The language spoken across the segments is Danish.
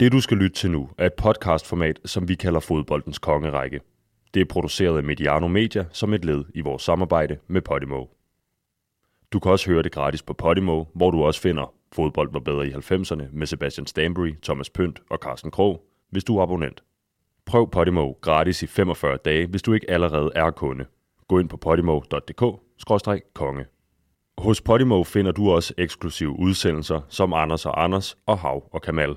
Det du skal lytte til nu er et podcastformat, som vi kalder Fodboldens Kongerække. Det er produceret af Mediano Media som et led i vores samarbejde med Podimo. Du kan også høre det gratis på Podimo, hvor du også finder Fodbold var bedre i 90'erne med Sebastian Stanbury, Thomas Pønt og Carsten Krog, hvis du er abonnent. Prøv Podimo gratis i 45 dage, hvis du ikke allerede er kunde. Gå ind på podimo.dk-konge. Hos Podimo finder du også eksklusive udsendelser som Anders og Anders og Hav og Kamal.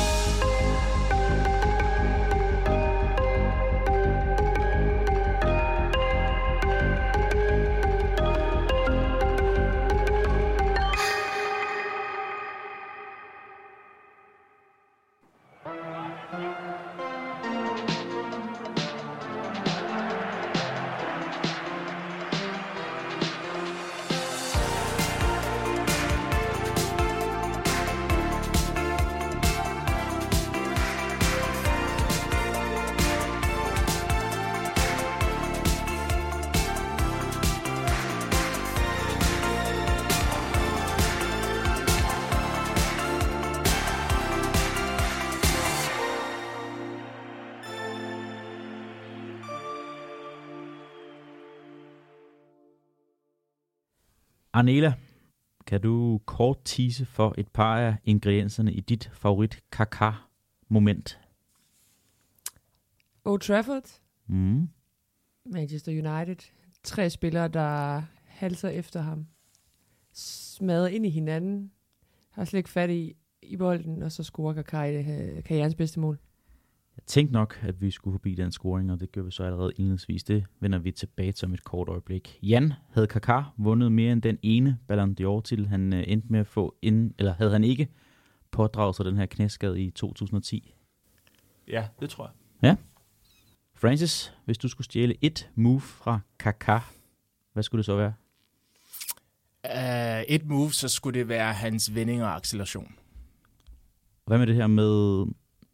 Arnela, kan du kort tease for et par af ingredienserne i dit favorit kaka-moment? Old Trafford, Mm. Manchester United. Tre spillere, der halser efter ham. Smadrer ind i hinanden. Har slet ikke fat i, i bolden, og så scorer Kaká karrierens bedste mål. Jeg tænkte nok, at vi skulle forbi den scoring, og det gør vi så allerede indledningsvis. Det vender vi tilbage til om et kort øjeblik. Jan havde Kaká vundet mere end den ene Ballon d'Or-titel, han øh, endte med at få, inden, eller havde han ikke pådraget sig den her knæskade i 2010. Ja, det tror jeg. Francis, hvis du skulle stjæle et move fra Kaká, hvad skulle det så være? Uh, et move, så skulle det være hans vending og acceleration. Hvad med det her med,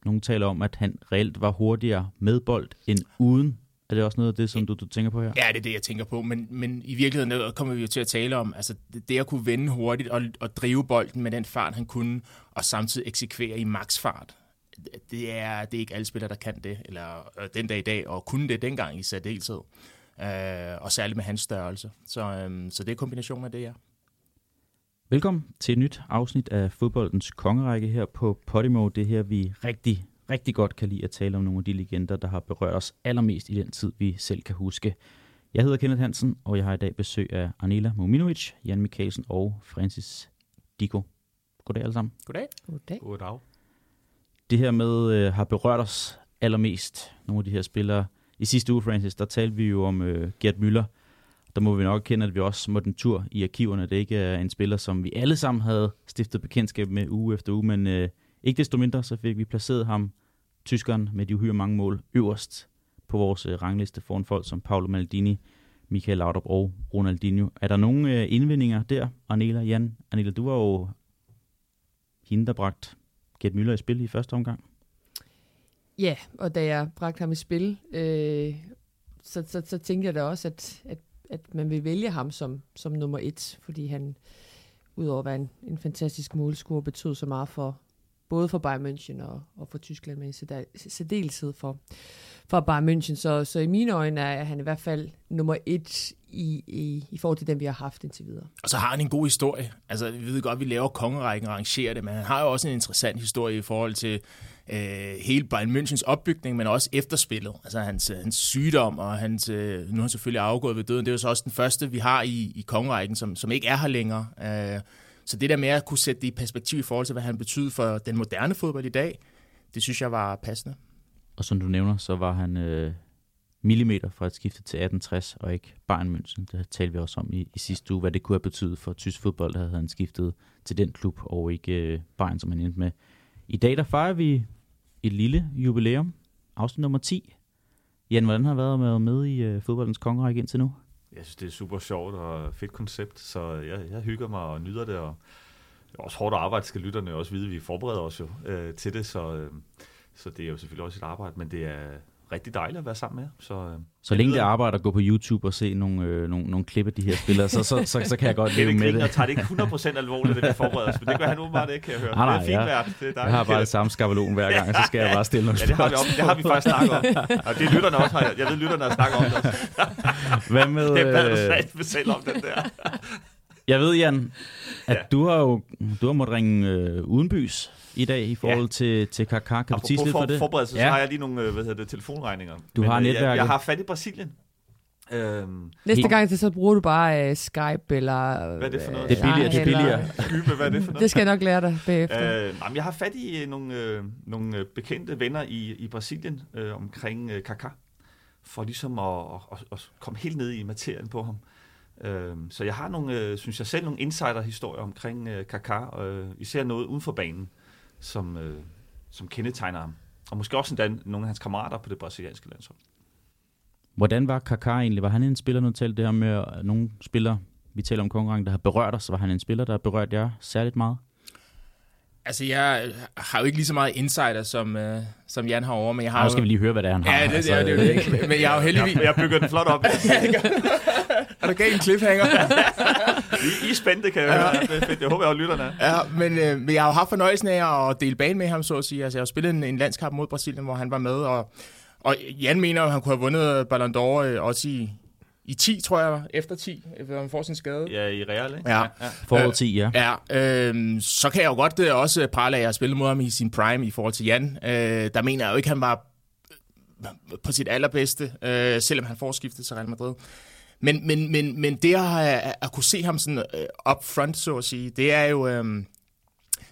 nogen taler om, at han reelt var hurtigere med bold end uden? Er det også noget af det, som du, du tænker på her? Ja, det er det, jeg tænker på. Men, men i virkeligheden kommer vi jo til at tale om, altså det, at kunne vende hurtigt og, og drive bolden med den fart, han kunne, og samtidig eksekvere i maksfart. Det er, det er ikke alle spillere, der kan det, eller øh, den dag i dag, og kunne det dengang i særdeleshed. Øh, og særligt med hans størrelse. Så, øhm, så det er kombinationen af det, ja. Velkommen til et nyt afsnit af fodboldens kongerække her på Podimo. Det er her, vi rigtig, rigtig godt kan lide at tale om nogle af de legender, der har berørt os allermest i den tid, vi selv kan huske. Jeg hedder Kenneth Hansen, og jeg har i dag besøg af Anila Mominovic, Jan Mikkelsen og Francis Diko. Goddag alle sammen. Goddag. Goddag. Goddag. det her med øh, har berørt os allermest, nogle af de her spillere. I sidste uge, Francis, der talte vi jo om øh, Gert Müller. Der må vi nok kende, at vi også måtte en tur i arkiverne. Det ikke er en spiller, som vi alle sammen havde stiftet bekendtskab med uge efter uge, men øh, ikke desto mindre, så fik vi placeret ham, tyskeren med de uhyre mange mål, øverst på vores øh, rangliste foran folk som Paolo Maldini, Michael Laudrup og Ronaldinho. Er der nogle øh, indvendinger der, Anela, Jan? Anela, du var jo hende, der bragt Gert Müller i spil i første omgang. Ja, og da jeg bragte ham i spil, øh, så, så, så tænkte jeg da også, at, at, at man vil vælge ham som, som nummer et, fordi han, udover at være en, en fantastisk målscorer, betød så meget for både for Bayern München og, og for Tyskland, men i særdeleshed for, for Bayern München. Så, så i mine øjne er han i hvert fald nummer et i, i, i forhold til den, vi har haft indtil videre. Og så har han en god historie. Altså, vi ved godt, at vi laver kongerækken og arrangerer det, men han har jo også en interessant historie i forhold til øh, hele Bayern Münchens opbygning, men også efterspillet. Altså hans, øh, hans sygdom, og hans, øh, nu er han selvfølgelig afgået ved døden. Det er jo så også den første, vi har i, i kongerækken, som, som ikke er her længere. Øh, så det der med at kunne sætte det i perspektiv i forhold til, hvad han betyder for den moderne fodbold i dag, det synes jeg var passende. Og som du nævner, så var han øh, millimeter fra at skifte til 1860, og ikke Bayern München. Det talte vi også om i, i sidste uge, hvad det kunne have betydet for tysk fodbold, der havde han skiftet til den klub, og ikke øh, Bayern, som han endte med. I dag der fejrer vi et lille jubilæum, afsnit nummer 10. Jan, hvordan har det været med, med i øh, fodboldens kongerække indtil nu? Jeg synes, det er super sjovt og fedt koncept, så jeg, jeg hygger mig og nyder det, og det er også hårdt arbejde, skal lytterne også vide. Vi forbereder os jo øh, til det, så, øh, så det er jo selvfølgelig også et arbejde, men det er rigtig dejligt at være sammen med. Så, øh, Så længe det arbejder at gå på YouTube og se nogle, øh, nogle, nogle klip af de her spillere, så, så, så, så kan jeg godt leve med det. tager det ikke 100% alvorligt, det vi forbereder os, men det gør han åbenbart ikke, kan jeg høre. Nej, nej, det er fint ja. værd. Det er Jeg dejligt. har bare det samme skabelon hver gang, så skal jeg bare stille nogle Ja, det har vi, om, det har vi faktisk snakket om. Og det er lytterne også har. Jeg ved, lytterne har snakket om det også. Hvad med, Det bad du øh, selv om den der. Jeg ved, Jan, at Ja. du har jo du har måttet ringe øh, udenbys i dag i forhold Ja. til, til Kaká. Kan du tisse lidt for, for det? forberedelse, så Ja. har jeg lige nogle øh, hvad hedder det, telefonregninger. Du har øh, jeg, netværket. jeg har fat i Brasilien. Øhm, Næste Helt- gang, så- så bruger du bare uh, Skype eller... Hvad er det for noget? Det er billigere, det er billigere. Skype, hvad er det for noget? Det skal jeg nok lære dig bagefter. Øh, nej, men jeg har fat i øh, nogle, øh, nogle øh, bekendte venner i, i Brasilien øh, omkring øh, Kaká, for ligesom at, at, at komme helt ned i materien på ham. Øh, så jeg har nogle, øh, synes jeg selv, nogle insider-historier omkring øh, Kaká, øh, især noget uden for banen, som, øh, som kendetegner ham. Og måske også endda nogle af hans kammerater på det brasilianske landshold. Hvordan var Kaká egentlig? Var han en spiller, nu talte det her med øh, nogle spillere, vi taler om konkurrence, der har berørt os, var han en spiller, der har berørt jer særligt meget? Altså, jeg har jo ikke lige så meget insider, som, øh, som Jan har over, men jeg har nu jo... skal vi lige høre, hvad det er, han har. Ja, det, Altså, det, det, det, det, men jeg har jo heldigvis... Jeg, jeg bygger den flot op. Er der gav en cliffhanger? I, I er spændte, kan jeg høre. Det er fedt. Jeg håber, jeg har lytterne. er. Ja, men, øh, men jeg har jo haft fornøjelsen af at dele bane med ham, så at sige. Altså, jeg har spillet en, en landskamp mod Brasilien, hvor han var med, og, og Jan mener, at han kunne have vundet Ballon d'Or øh, også i, i 10, tror jeg, efter 10, hvor han får sin skade. Ja, i Real, ikke? Ja. ja. Forud 10, ja. Ja, øh, så kan jeg jo godt øh, også prale af, at jeg mod ham i sin prime i forhold til Jan. Øh, der mener jeg jo ikke, at han var øh, på sit allerbedste, øh, selvom han får skiftet til Real Madrid. Men, men, men, men det at, at, at kunne se ham sådan øh, up front, så at sige, det er jo... Øh,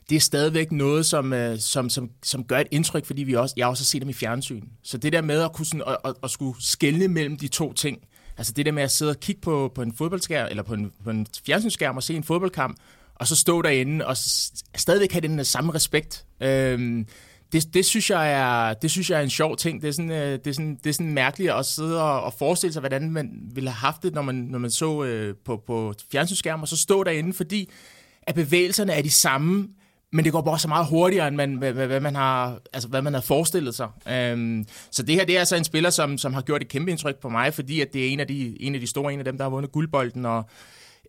det er stadigvæk noget, som, øh, som, som, som gør et indtryk, fordi vi også, jeg også har set dem i fjernsyn. Så det der med at, kunne sådan, at, at, at skulle skelne mellem de to ting, altså det der med at sidde og kigge på, på en fodboldskærm, eller på en, på en fjernsynsskærm og se en fodboldkamp, og så stå derinde og stadigvæk have den samme respekt. Øhm, det, det, synes jeg er, det synes jeg er en sjov ting. Det er sådan, øh, det er sådan, det er sådan mærkeligt at sidde og, og forestille sig, hvordan man ville have haft det, når man, når man så øh, på, på fjernsynsskærm, og så stå derinde, fordi at bevægelserne er de samme, men det går bare så meget hurtigere, end man, hvad, hvad, man har, altså, hvad man har forestillet sig. Øhm, så det her det er altså en spiller, som, som har gjort et kæmpe indtryk på mig, fordi at det er en af, de, en af de store, en af dem, der har vundet guldbolden, og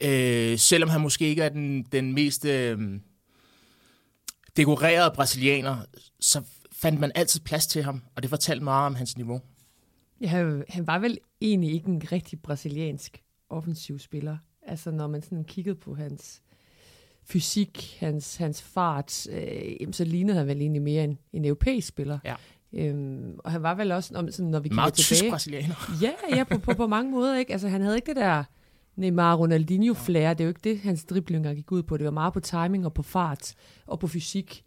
øh, selvom han måske ikke er den, den mest øh, dekorerede brasilianer, så fandt man altid plads til ham, og det fortalte meget om hans niveau. Ja, han- var vel egentlig ikke en rigtig brasiliansk offensiv spiller. Altså når man sådan kiggede på hans fysik, hans, hans fart, øh, så lignede han vel egentlig mere en, en europæisk spiller. Ja. Øhm, og han var vel også, når, sådan, når vi kigger Meget tysk tilbage... brasilianer. Ja, ja på, på, på mange måder. Ikke? Altså, han havde ikke det der Neymar Ronaldinho-flair. Det er jo ikke det, hans driblinger gik ud på. Det var meget på timing og på fart og på fysik.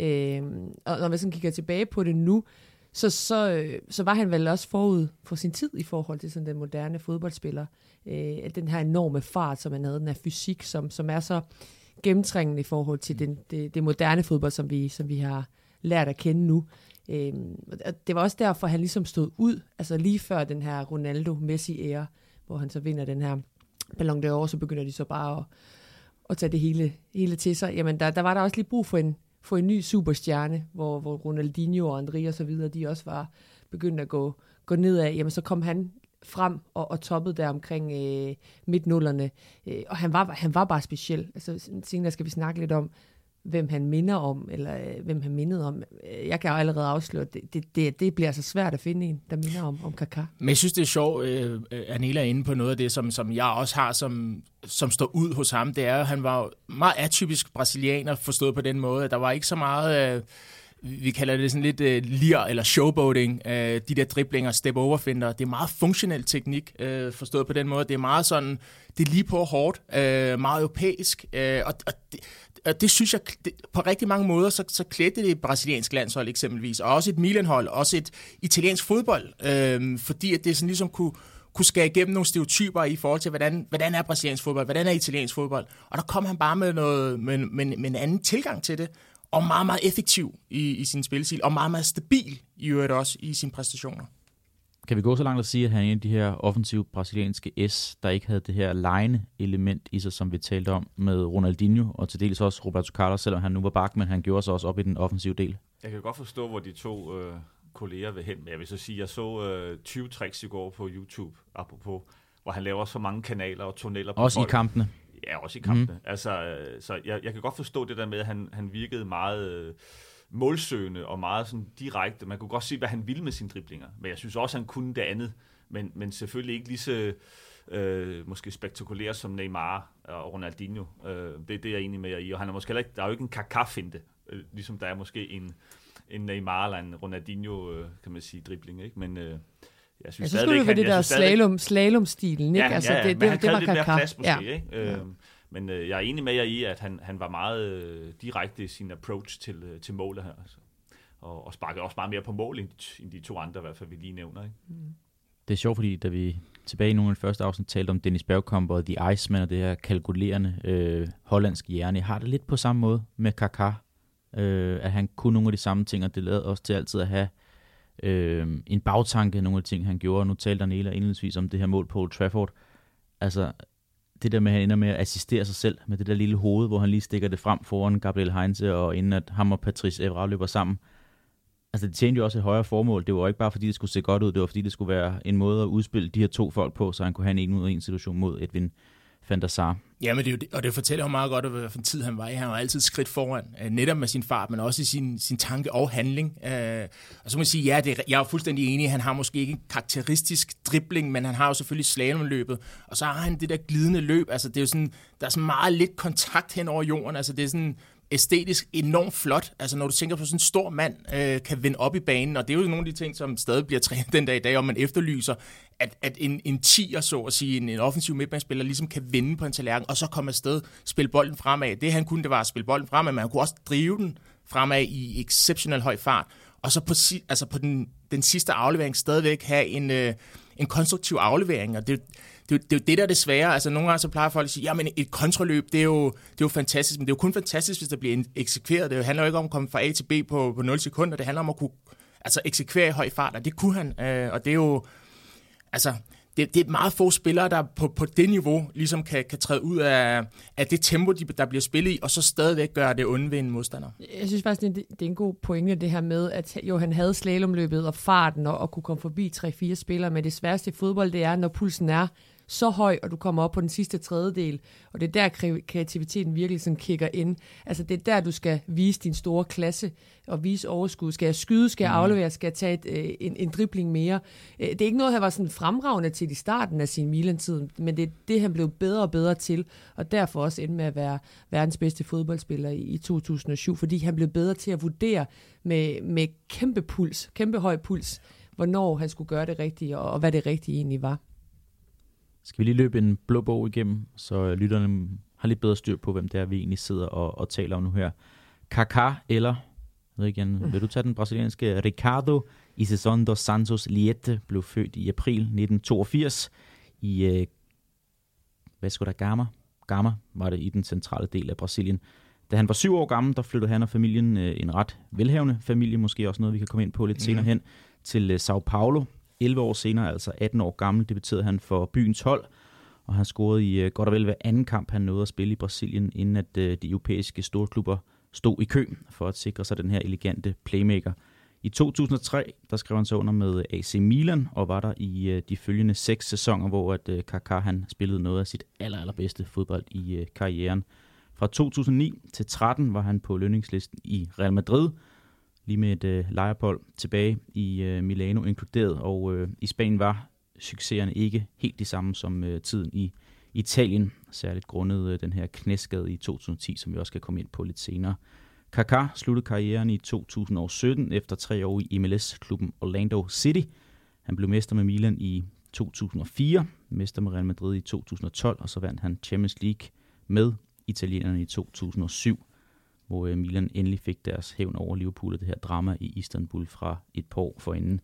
Øhm, og når man sådan kigger tilbage på det nu, så, så, øh, så var han vel også forud for sin tid i forhold til sådan den moderne fodboldspiller. Øh, den her enorme fart, som han havde, den her fysik, som, som er så gennemtrængende i forhold til den, det, det moderne fodbold, som vi, som vi har lært at kende nu. Øhm, og det var også derfor, han ligesom stod ud, altså lige før den her Ronaldo-Messi-æra, hvor han så vinder den her Ballon d'Or, så begynder de så bare at, at tage det hele, hele til sig. Jamen, der, der var der også lige brug for en, for en ny superstjerne, hvor, hvor Ronaldinho og André og så videre, de også var begyndt at gå, gå nedad. Jamen, så kom han frem og, og toppet der omkring øh, midt-nullerne. Øh, og han var, han var bare speciel. Altså, senere skal vi snakke lidt om, hvem han minder om, eller øh, hvem han mindede om. Øh, jeg kan jo allerede afsløre, at det, det, det, det bliver så svært at finde en, der minder om, om Kaká. Men jeg synes, det er sjovt, øh, Anela er inde på noget af det, som, som jeg også har, som, som står ud hos ham. Det er, at han var meget atypisk brasilianer, forstået på den måde. at Der var ikke så meget... Øh, vi kalder det sådan lidt øh, lir eller showboating, øh, de der driblinger, step over finder. Det er meget funktionel teknik, øh, forstået på den måde. Det er meget sådan, det er lige på hårdt, øh, meget europæisk, øh, og, og, det, og det synes jeg, det, på rigtig mange måder, så, så klædte det et brasiliansk landshold eksempelvis, og også et Milan-hold, også et italiensk fodbold, øh, fordi at det sådan ligesom kunne, kunne skære igennem nogle stereotyper i forhold til, hvordan, hvordan er brasiliansk fodbold, hvordan er italiensk fodbold. Og der kom han bare med, noget, med, med, med en anden tilgang til det, og meget, meget effektiv i, i sin spilstil, og meget, meget stabil i øvrigt også i sine præstationer. Kan vi gå så langt at sige, at han er en af de her offensive brasilianske S, der ikke havde det her lejende element i sig, som vi talte om med Ronaldinho, og til dels også Roberto Carlos, selvom han nu var bak, men han gjorde sig også op i den offensive del. Jeg kan godt forstå, hvor de to øh, kolleger vil hen med. Jeg vil så sige, jeg så øh, 20 tricks i går på YouTube, apropos, hvor han laver så mange kanaler og tunneller på Også folk. i kampene. Ja, også i kampene. Mm. Altså, øh, så jeg, jeg kan godt forstå det der med, at han, han virkede meget øh, målsøgende og meget sådan direkte. Man kunne godt se, hvad han ville med sine driblinger. Men jeg synes også, han kunne det andet. Men, men selvfølgelig ikke lige så øh, måske spektakulært som Neymar og Ronaldinho. Øh, det, det er jeg enig med jer i. Og han er måske heller ikke, der er jo ikke en kakafinte, øh, ligesom der er måske en, en Neymar eller en Ronaldinho, øh, kan man sige, dribling. Ikke? Men øh, jeg synes Ja, så skulle det være det der slalom, slalom-stilen, ikke? Ja, altså, ja, ja, det, det, han det var lidt mere plads måske, Ja. ikke? Ja. Øhm, men øh, jeg er enig med jer i, at han, han var meget øh, direkte i sin approach til, øh, til målet her. Altså. Og, og sparkede også meget mere på mål, end, de- end de to andre, i hvert fald, vi lige nævner. Ikke? Det er sjovt, fordi da vi tilbage i nogle af de første afsnit talte om Dennis Bergkamp og The Iceman og det her kalkulerende øh, hollandske hjerne, jeg har det lidt på samme måde med Kaká. Øh, at han kunne nogle af de samme ting, og det lavede også til altid at have øh, en bagtanke, nogle af de ting, han gjorde. Nu talte Daniela indledningsvis om det her mål på Old Trafford. Altså, det der med, at han ender med at assistere sig selv med det der lille hoved, hvor han lige stikker det frem foran Gabriel Heinze, og inden at ham og Patrice Evra løber sammen. Altså, det tjente jo også et højere formål. Det var ikke bare, fordi det skulle se godt ud, det var, fordi det skulle være en måde at udspille de her to folk på, så han kunne have en en ud af en situation mod Edwin van der Sar. Ja, men det, er jo det, og det fortæller jo meget godt, hvilken tid han var i. Han var altid skridt foran, øh, netop med sin fart, men også i sin, sin tanke og handling. Øh, og så må jeg sige, ja, det, er- jeg er fuldstændig enig, han har måske ikke en karakteristisk dribling, men han har jo selvfølgelig slalomløbet, og så har han det der glidende løb, altså det er jo sådan, der er sådan meget lidt kontakt hen over jorden, altså det er sådan æstetisk enormt flot. Altså når du tænker på sådan en stor mand, øh, kan vende op i banen, og det er jo nogle af de ting, som stadig bliver trænet den dag i dag, og man efterlyser, at, at en, en tiger, så at sige, en, en offensiv midtbanespiller, ligesom kan vinde på en tallerken, og så komme afsted, spille bolden fremad. Det han kunne, det var at spille bolden fremad, men han kunne også drive den fremad i exceptionel høj fart. Og så på, altså på den, den sidste aflevering stadigvæk have en, øh, en konstruktiv aflevering, og det, det, det er jo det, der er det svære. Altså nogle gange så plejer folk at sige, jamen et kontraløb, det er, jo, det er jo fantastisk, men det er jo kun fantastisk, hvis der bliver eksekveret. Det handler jo ikke om at komme fra A til B på, på 0 sekunder, det handler om at kunne altså, eksekvere i høj fart, og det kunne han, øh, og det er jo, altså, det, det er meget få spillere, der på, på det niveau ligesom kan, kan træde ud af, af det tempo, de, der bliver spillet i, og så stadigvæk gøre det onde ved en modstander. Jeg synes faktisk, det, det er en god pointe, det her med, at jo, han havde slalomløbet og farten og, og kunne komme forbi 3-4 spillere, men det sværeste i fodbold, det er, når pulsen er så høj, og du kommer op på den sidste tredjedel, og det er der kre- kreativiteten virkelig sådan kicker ind. Altså det er der, du skal vise din store klasse og vise overskud. Skal jeg skyde, skal jeg aflevere, skal jeg tage et, øh, en, en dribling mere? Øh, Det er ikke noget, han var sådan fremragende til i starten af sin Milan-tid, men det er det, han blev bedre og bedre til, og derfor også endte med at være verdens bedste fodboldspiller i, i 2007, fordi han blev bedre til at vurdere med, med kæmpe puls, kæmpe høj puls, hvornår han skulle gøre det rigtige, og, og hvad det rigtige egentlig var. Skal vi lige løbe en blå bog igennem, så lytterne har lidt bedre styr på, hvem det er, vi egentlig sidder og, og taler om nu her. Kaká eller, jeg ved ikke, Jan, vil du tage den brasilianske Ricardo Isison dos Santos Liette, blev født i april 1982 i øh, Vasco da Gama. Gama var det i den centrale del af Brasilien. Da han var syv år gammel, der flyttede han og familien, øh, en ret velhavende familie, måske også noget, vi kan komme ind på lidt senere hen, til øh, Sao Paulo. 11 år senere, altså 18 år gammel, debuterede han for byens hold, og han scorede i øh, godt og vel hver anden kamp, han nåede at spille i Brasilien, inden at øh, de europæiske storklubber stod i kø for at sikre sig den her elegante playmaker. I 2003, der skrev han så under med AC Milan, og var der i øh, de følgende seks sæsoner, hvor at Kaká han spillede noget af sit aller, allerbedste fodbold i karrieren. Fra 2009 til 13 var han på lønningslisten i Real Madrid, lige med et øh, lejerpold tilbage i øh, Milano inkluderet, og øh, i Spanien var succeserne ikke helt de samme som øh, tiden i Italien, særligt grundet øh, den her knæskade i 2010, som vi også skal komme ind på lidt senere. Kaká sluttede karrieren i 2017 efter tre år i MLS-klubben Orlando City. Han blev mester med Milan i 2004, mester med Real Madrid i 2012, og så vandt han Champions League med italienerne i 2007 hvor øh, Milan endelig fik deres hævn over Liverpool og det her drama i Istanbul fra et par år forinden.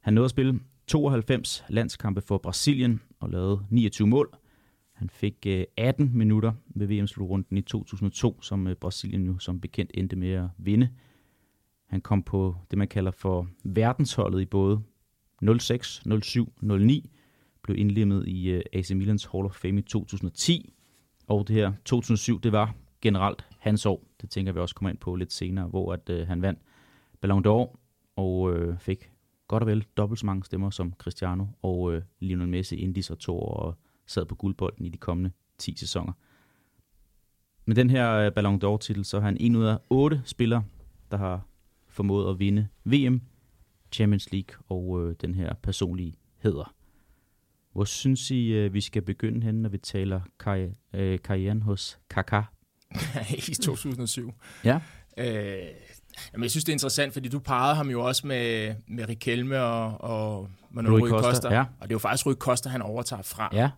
Han nåede at spille 92 landskampe for Brasilien og lavede 29 mål. Han fik øh, 18 minutter ved VM-slutrunden i 2002, som øh, Brasilien jo som bekendt endte med at vinde. Han kom på det, man kalder for verdensholdet i både 06, 07, 09, blev indlemmet i øh, AC Milans Hall of Fame i 2010, og det her 2007, det var generelt hans år. Det tænker vi også kommer ind på lidt senere, hvor at, øh, han vandt Ballon d'Or og øh, fik godt og vel dobbelt så mange stemmer som Cristiano og øh, Lionel Messi, inden de så to og sad på guldbolden i de kommende 10 sæsoner. Med den her øh, Ballon d'Or-titel, så har han en ud af otte spillere, der har formået at vinde VM, Champions League og øh, den her personlige hæder. Hvor synes I, øh, vi skal begynde hen, når vi taler karri- øh, karrieren hos Kaká? i 2007. Ja. Øh, jamen, jeg synes, det er interessant, fordi du parrede ham jo også med, med Riquelme og, og Manuel Rui Costa, Costa. ja. Og det er jo faktisk Rui Costa, han overtager fra. Ja,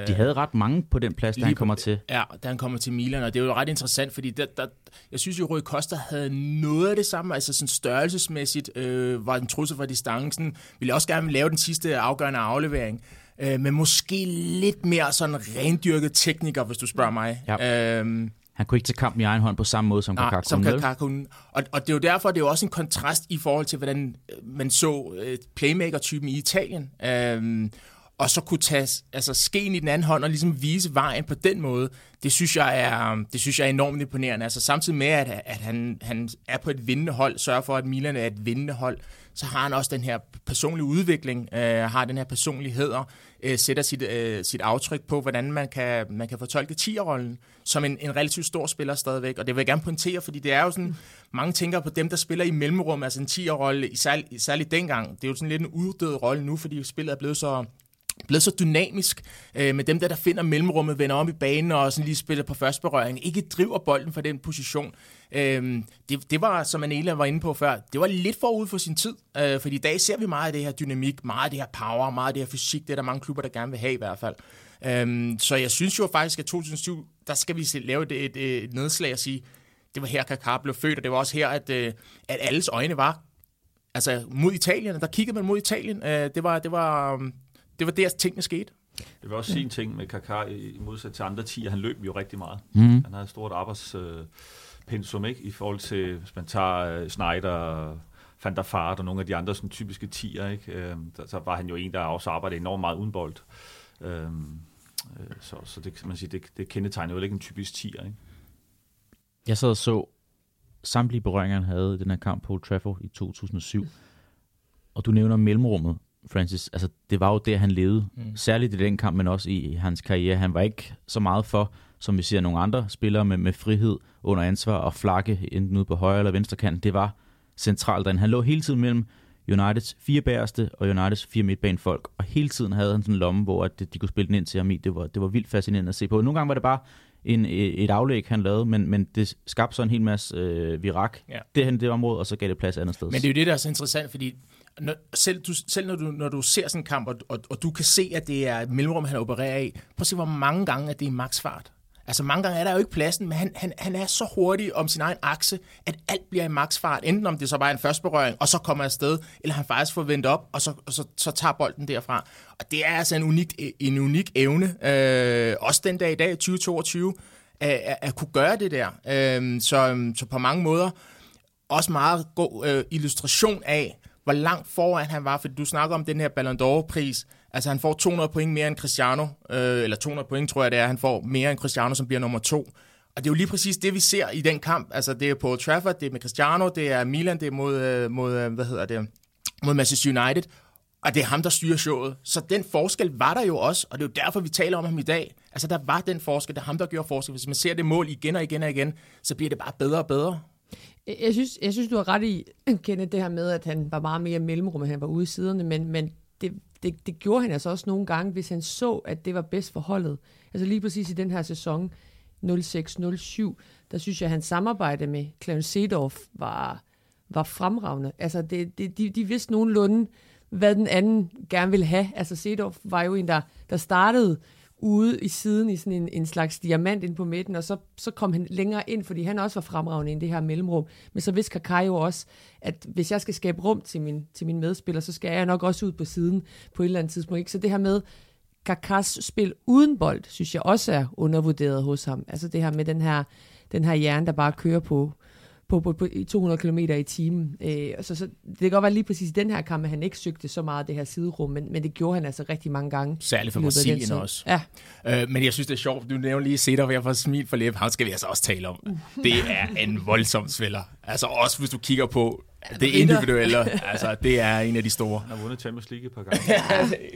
Øh, de havde ret mange på den plads, da han kommer til. Ja, da han kommer til Milan, og det er jo ret interessant, fordi der, der, jeg synes jo, Rui Costa havde noget af det samme, altså sådan størrelsesmæssigt øh, var en trussel for distancen, ville også gerne lave den sidste afgørende aflevering, øh, men måske lidt mere sådan rendyrket tekniker, hvis du spørger mig. Ja. Øhm, Han kunne ikke tage kampen i egen hånd på samme måde som Nej, som kunne. Og, og det er jo derfor, det er jo også en kontrast i forhold til, hvordan øh, man så øh, playmaker-typen i Italien. Øhm, og så kunne tage altså, skeen i den anden hånd og ligesom vise vejen på den måde, det synes jeg er, det synes jeg er enormt imponerende. Altså samtidig med, at, at han, han er på et vindende hold, sørger for, at Milan er et vindende hold, så har han også den her personlige udvikling, øh, har den her personlighed, øh, sætter sit, øh, sit aftryk på, hvordan man kan, man kan fortolke tierrollen som en, en relativt stor spiller stadigvæk. Og det vil jeg gerne pointere, fordi det er jo sådan, mange tænker på dem, der spiller i mellemrum, altså en 10'er-rolle, særligt, særligt dengang. Det er jo sådan lidt en uddød rolle nu, fordi spillet er blevet så blevet så dynamisk øh, med dem, der, der finder mellemrummet, vender om i banen og sådan lige spiller på første berøring, ikke driver bolden fra den position. Øh, det, det var, som Anela var inde på før, det var lidt forud for sin tid, øh, fordi i dag ser vi meget af det her dynamik, meget af det her power, meget af det her fysik, det er der mange klubber, der gerne vil have i hvert fald. Øh, så jeg synes jo faktisk, at 2007, der skal vi se- lave et, et, et nedslag og sige, det var her, Kaká blev født, og det var også her, at, øh, at alles øjne var altså mod Italien, der kiggede man mod Italien. Øh, det, var, det, var, det var der, tingene skete. Det vil også sige en ting med Kaká i modsætning til andre 10, han løb jo rigtig meget. Mm. Han havde et stort arbejdspensum, ikke? I forhold til, hvis man tager uh, Schneider, Van der Vaart og nogle af de andre sådan, typiske 10'er, ikke? Øh, der, så var han jo en, der også arbejdede enormt meget uden bold. Øh, øh, så, så det kan man sige, det, det kendetegner jo ikke en typisk 10'er, ikke? Jeg sad og så samtlige berøringer, han havde i den her kamp på Old Trafford i 2007. Og du nævner mellemrummet, Francis. Altså, det var jo der, han levede. Mm. Særligt i den kamp, men også i hans karriere. Han var ikke så meget for, som vi ser nogle andre spillere med, med frihed under ansvar og flakke enten ude på højre eller venstre kant. Det var centralt. derinde. Han lå hele tiden mellem Uniteds fire bæreste og Uniteds fire midtbanefolk. Og hele tiden havde han sådan en lomme, hvor at de kunne spille den ind til ham i. Det var, det var vildt fascinerende at se på. Nogle gange var det bare en, et aflæg, han lavede, men, men det skabte så en hel masse øh, virak Ja. derhen i det område, og så gav det plads andet sted. Men det er jo det, der er så interessant, fordi når, selv, du, selv når, du, når du ser sådan en kamp, og, og, og du kan se, at det er et mellemrum, han opererer i, prøv at se, hvor mange gange, at det er maksfart. Altså mange gange er der jo ikke pladsen, men han, han, han er så hurtig om sin egen akse, at alt bliver i maksfart. Enten om det så bare er en førstberøring, og så kommer afsted, eller han faktisk får vendt op, og så, og så, så tager bolden derfra. Og det er altså en unik, en unik evne, øh, også den dag i dag, 2022, at, at, at kunne gøre det der. Øh, så, så på mange måder, også meget god øh, illustration af, hvor langt foran han var, fordi du snakker om den her Ballon d'Or-pris. Altså han får 200 point mere end Cristiano, øh, eller 200 point tror jeg det er, han får mere end Cristiano, som bliver nummer to. Og det er jo lige præcis det, vi ser i den kamp. Altså det er på Trafford, det er med Cristiano, det er Milan, det er mod, øh, mod øh, hvad hedder det, mod Manchester United. Og det er ham, der styrer showet. Så den forskel var der jo også, og det er jo derfor, vi taler om ham i dag. Altså der var den forskel, det er ham, der gjorde forskel. Hvis man ser det mål igen og igen og igen, så bliver det bare bedre og bedre. Jeg jeg synes, jeg synes, du har ret i, Kenneth, det her med, at han var meget mere mellemrum, end han var ude i siderne, men, men det, det, det gjorde han altså også nogle gange, hvis han så, at det var bedst for holdet. Altså lige præcis i den her sæson, 06-07, der synes jeg, at hans samarbejde med Clarence Seedorf var, var fremragende. Altså det, det, de, de vidste nogenlunde, hvad den anden gerne ville have. Altså Seedorf var jo en, der, der startede ude i siden i sådan en, en slags diamant ind på midten, og så, så kom han længere ind, fordi han også var fremragende i det her mellemrum. Men så vidste Kaká jo også, at hvis jeg skal skabe rum til min, til min medspiller, så skal jeg nok også ud på siden på et eller andet tidspunkt. Ikke? Så det her med Kakas spil uden bold, synes jeg også er undervurderet hos ham. Altså det her med den her, den her hjerne, der bare kører på, på, på, på i 200 km i timen. Øh, så, så det kan godt være lige præcis i den her kamp, at han ikke søgte så meget det her siderum, men, men det gjorde han altså rigtig mange gange. Særligt for Brasilien også. Ja, Øh, men jeg synes, det er sjovt. Du nævner lige Sætter, hvor jeg får smil for læbe. Ham skal vi altså også tale om. Det er en voldsom spiller. Altså også hvis du kigger på Det er individuelle. altså, det er en af de store. Han har vundet Champions League et par gange.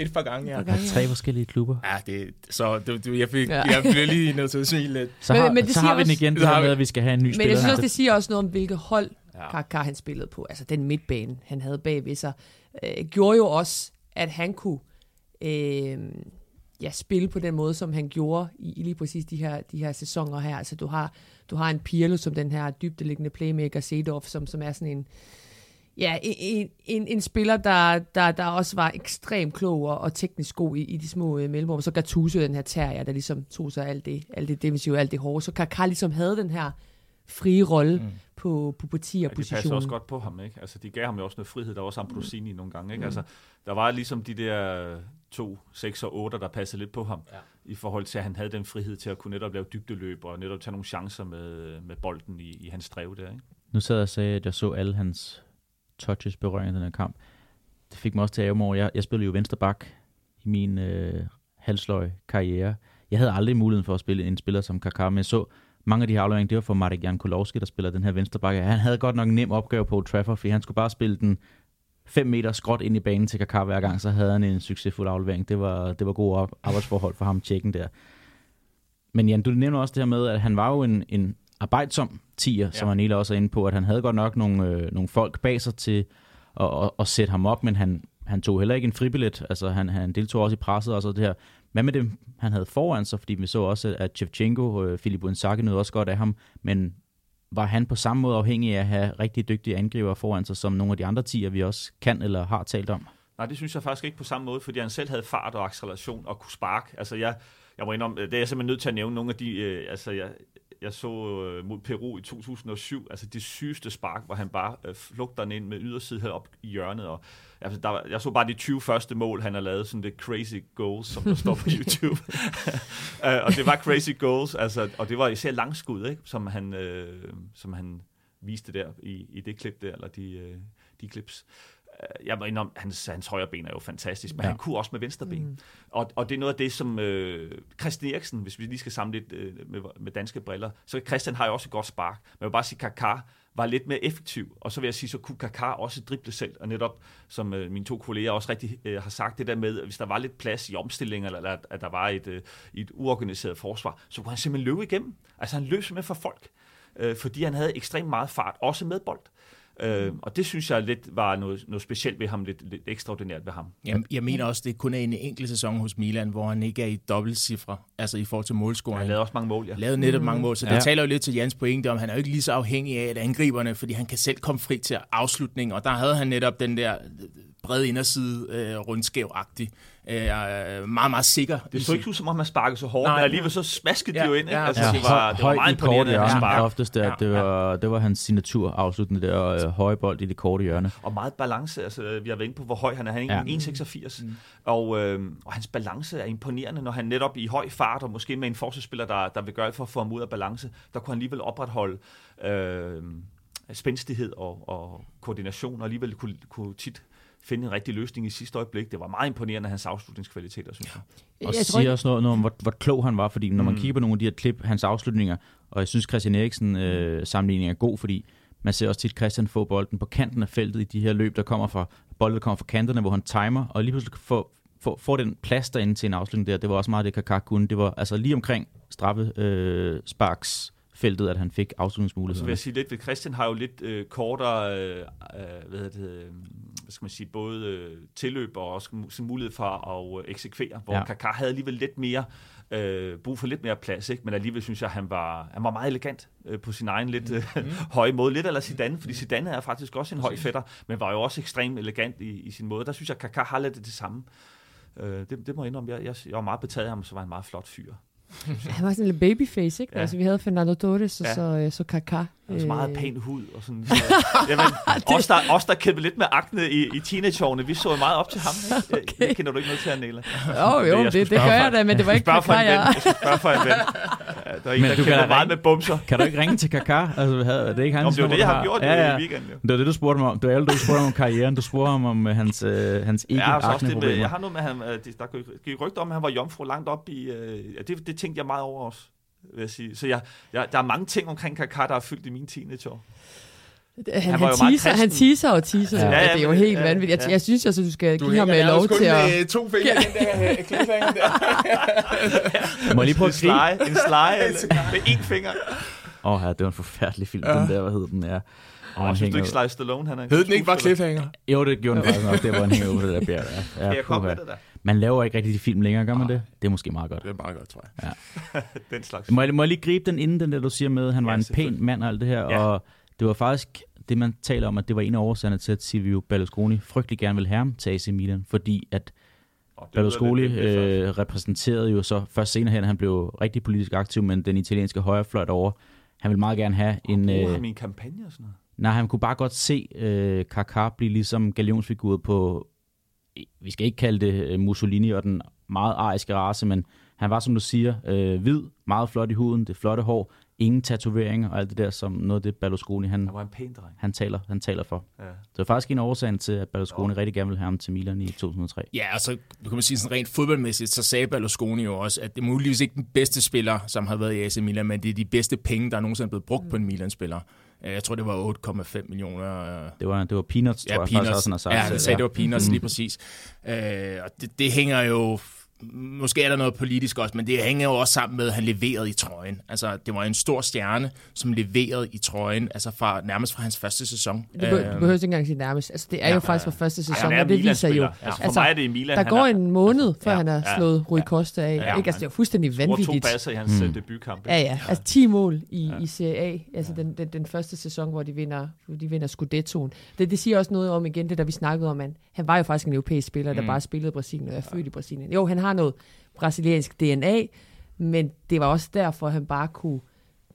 et par gange, ja. Et par gange, er tre forskellige klubber. Ja, det, så det, det, jeg, fik, Ja. ja. jeg blev lige nødt til at smile lidt. Så Men- har, men det så siger har vi den også- igen, det her med, at vi skal have en ny Men spiller. jeg synes også, det siger også noget om, hvilket hold Ja. Kaká han spillede på. Altså den midtbane, han havde bagved sig, øh, gjorde jo også, at han kunne øh, ja, spille på den måde, som han gjorde i, i lige præcis de her, de her sæsoner her. Altså du har, du har en Pirlo som den her dybdeliggende playmaker, Seedorf, som, som er sådan en, ja, en, en, en spiller, der, der, der også var ekstremt klog og, og teknisk god i, i de små øh, mellemrum. Så Gattuso, den her terrier, der ligesom tog sig alt det, alt det defensive, alt det hårde. Så Kaká ligesom havde den her frie rolle mm. på, på Ja, de passer partierpositionen. også godt på ham, ikke? Altså, de gav ham jo også noget frihed. Der var også Ambrosini nogle gange, ikke? Mm. Altså, der var ligesom de der to, 6 og 8, der passede lidt på ham. Ja. I forhold til, at han havde den frihed til at kunne netop lave dybdeløb og netop tage nogle chancer med, med bolden i, i hans drev der, ikke? Nu sad jeg og sagde, at jeg så alle hans touches berøring i den her kamp. Det fik mig også til at over. Jeg, jeg spillede jo venstre bak i min øh, halvsløj karriere. Jeg havde aldrig muligheden for at spille en spiller som Kaká, men jeg så mange af de her afleveringer, det var for Marek Jankolowski, der spiller den her venstre bak. Han havde godt nok en nem opgave på Old Trafford, fordi han skulle bare spille den 5 meter skråt ind i banen til Kaká hver gang, så havde han en succesfuld aflevering. Det var, det var gode arbejdsforhold for ham, tjekken der. Men Jan, du nævner også det her med, at han var jo en, en arbejdsom tiger, ja. som Anela også er inde på, at han havde godt nok nogle, øh, nogle folk bag sig til at, at, at sætte ham op, men han, han tog heller ikke en fribillet. Altså, han, han deltog også i presset og så det her. Hvad med dem, han havde foran sig? Fordi vi så også, at Chevchenko, øh, Filip Inzaghi nød også godt af ham, men var han på samme måde afhængig af at have rigtig dygtige angriber foran sig, som nogle af de andre tiger, vi også kan eller har talt om? Nej, det synes jeg faktisk ikke på samme måde, fordi han selv havde fart og acceleration og kunne sparke. Altså, jeg, jeg må indrømme, det er jeg simpelthen nødt til at nævne nogle af de, øh, altså, jeg, jeg så øh, mod Peru i 2007, altså det sygeste spark, hvor han bare øh, flugter den ind med ydersiden op i hjørnet, og altså, der, jeg så bare de 20 første mål, han har lavet, sådan det crazy goals, som der står på YouTube. uh, og det var crazy goals, altså, og det var især langskud, ikke? Som, han, øh, som han viste der i, i det klip der, eller de, øh, de clips. Øh, Jeg må indrømme, hans, hans højre ben er jo fantastisk, men Ja. han kunne også med venstre ben. Mm. Og, og det er noget af det, som øh, Christian Eriksen, hvis vi lige skal samle lidt øh, med, med danske briller, så Christian har jo også et godt spark. Men jeg vil bare sige, Kaká var lidt mere effektiv. Og så vil jeg sige, så kunne Kaká også drible selv. Og netop, som øh, mine to kolleger også rigtig øh, har sagt, det der med, at hvis der var lidt plads i omstillinger, eller at, at der var et, øh, et uorganiseret forsvar, så kunne han simpelthen løbe igennem. Altså han løb simpelthen for folk, øh, fordi han havde ekstremt meget fart, også med bold. Øh, og det synes jeg lidt var noget, noget specielt ved ham, lidt, lidt ekstraordinært ved ham. Jeg, jeg mener også, det kun er en enkelt sæson hos Milan, hvor han ikke er i dobbeltcifre, altså i forhold til Han målscoring. lavede også mange mål, ja. lavet netop mange mål, så det Ja. taler jo lidt til Jans pointe om, han er jo ikke lige så afhængig af at angriberne, fordi han kan selv komme fri til afslutning, og der havde han netop den der brede inderside, øh, rundskæv-agtig, øh, meget, meget sikker. Det så ikke ud, som om han sparkede så hårdt, Nej. men alligevel så smaskede de Ja, jo ind. Ikke? ja, altså, ja. det var, det var meget imponerende, at han hjørne, sparkede. oftest der. Ja, Det var, det var hans signatur afsluttende der, øh, høje bold i det korte hjørne. Og meget balance. Altså, vi har været inde på, hvor høj han er. Han er Ja. ja. 1,86. Mm. Og, øh, og hans balance er imponerende, når han netop i høj fart, og måske med en forsvarsspiller, der, der vil gøre alt for at få ham ud af balance, der kunne han alligevel opretholde øh, spændstighed og, og koordination, og alligevel kunne, kunne tit finde en rigtig løsning i sidste øjeblik. Det var meget imponerende, hans afslutningskvaliteter, synes jeg. Og Jeg siger ikke- også noget, noget om, hvor, hvor klog han var, fordi når man Mm. kigger på nogle af de her klip, hans afslutninger, og jeg synes Christian Eriksen øh, sammenligning er god, fordi man ser også tit Christian få bolden på kanten af feltet i de her løb, der kommer fra, bolden kommer fra kanterne, hvor han timer, og lige pludselig får, får, får den plads derinde til en afslutning der. Det var også meget det, Kaká kunne. Det var altså lige omkring straffe øh, sparks feltet, at han fik Og så vil afslutningsmuligheder. jeg sige lidt, ved Christian har jo lidt øh, kortere, øh, øh, hvad, hedder det, øh, hvad skal man sige, både øh, tilløb og også mu- mulighed for at øh, eksekvere, hvor Ja. Kaká havde alligevel lidt mere, øh, brug for lidt mere plads, ikke? men alligevel synes jeg, han var, han var meget elegant øh, på sin egen lidt øh, Mm. høje måde. Lidt eller Zidane, fordi Zidane er faktisk også en høj fætter, men var jo også ekstremt elegant i, i sin måde. Der synes jeg, Kaká har lidt det samme. Øh, det, det må jeg indrømme. Jeg, jeg, jeg var meget betaget af ham, så var han en meget flot fyr. Han var sådan lidt babyface, ikke? Ja. Ja. Altså, vi havde Fernando Torres og Ja. så, øh, så Kaká. Han har så meget Øh, pæn hud. Og sådan, så, jamen, os, der, os, der kæmpede lidt med akne i, i teenageårene, vi så jo meget op til ham. Ikke? Okay. Det kender du ikke noget til, Anela. Jo, jo, det, det, spørge gør jeg da, men det var ikke ven. jeg... Jeg skulle spørge for en ven. Ja, Der er en, Men der du kan meget ringe. med bumser. Kan du ikke ringe til Kaká? Altså, havde- det er ikke Nå, hans men det det, jeg har gjort ja, ja. i weekenden. Jo. Det var det, du spurgte mig om. Det var alle, du spurgte om karrieren. Du spurgte ham om øh, hans, øh, hans ikke Ja, akne det med, problemer. jeg har noget med, han, det- der gik rygter om, at han var jomfru langt op i... Øh, ja, det, det tænkte jeg meget over også, vil jeg sige. Så jeg, jeg, der er mange ting omkring Kaká, der er fyldt i mine teenageår. Han, Han han, teaser, han teaser og teaser. Ja. Ja, Ja, det er jo helt ja, vanvittigt. Jeg, ja. jeg synes altså, du skal Du give ham hænger øh, lov til at... med to fingre den der øh, cliffhanger der. Må jeg lige prøve En at slide, en slide med én finger. Åh oh, ja, det var en forfærdelig film, Ja. den der, hvad hed den? Ja. Og han synes du ikke, Sly Stallone, han er en Hed den ikke bare cliffhanger? Jo, det gjorde den faktisk nok, det var han hænger ude på det der bjerg. Ja, ja, jeg puha. med det der? Man laver ikke rigtig de film længere, gør man det? Det er måske meget godt. Det er meget godt, tror jeg. Den slags. Må jeg, må jeg lige gribe den inden, den der, du siger med, han var Ja, en pæn mand og alt det her, Ja. og det var faktisk det, man taler om, at det var en af årsagerne til, at Silvio Berlusconi frygtelig gerne ville have ham til AC Milan, fordi at lyder Berlusconi øh, repræsenterede jo så først senere hen, han blev rigtig politisk aktiv, men den italienske højrefløj over. Han ville meget gerne have en... Bruger Øh, ham i en kampagne og sådan noget. nej, han kunne bare godt se øh, Kaká blive ligesom galionsfigur på, vi skal ikke kalde det øh, Mussolini og den meget ariske race, men han var, som du siger, øh, hvid, meget flot i huden, det flotte hår, ingen tatoveringer og alt det der, som noget af det Berlusconi, han, Han var en pæn dreng. han, taler, han taler for. Ja. Det var faktisk en af årsagen til, at Berlusconi rigtig gerne ville have ham til Milan i 2003. Ja, og så du kan man sige sådan rent fodboldmæssigt, så sagde Berlusconi jo også, at det er muligvis ikke den bedste spiller, som har været i AC Milan, men det er de bedste penge, der er nogensinde blevet brugt mm. på en Milan-spiller. Øh, Jeg tror, det var 8,5 millioner. øh, Det var, det var peanuts, tror Ja, jeg peanuts. faktisk også, han har sagt. Ja, han sagde, det var peanuts Mm. lige præcis. Øh, og det, det hænger jo... Måske er der noget politisk også, men det hænger jo også sammen med, at han leverede i trøjen. Altså, det var en stor stjerne, som leverede i trøjen, altså fra, nærmest fra hans første sæson. Du, be- du behøver ikke engang sige nærmest. Altså, det er Ja, jo faktisk ja. fra første sæson, er og det viser jo... Altså, for Altså, mig er det Milan. Der går er, en måned, før Ja, han har ja. slået Rui Ja. Costa af. Ja, Ikke? Altså, det er jo fuldstændig scorer to vanvittigt. basser i hans Mm. mm. debutkamp. Ja, ja. Altså 10 mål i, Ja. i Serie A. Altså den, den, den første sæson, hvor de vinder, hvor de vinder Scudettoen. Det, det siger også noget om igen, det der vi snakkede om, at han var jo faktisk en europæisk spiller, der Mm. bare spillede i Brasilien og er født i Brasilien. Jo, han har noget brasiliansk DNA, men det var også derfor, han bare kunne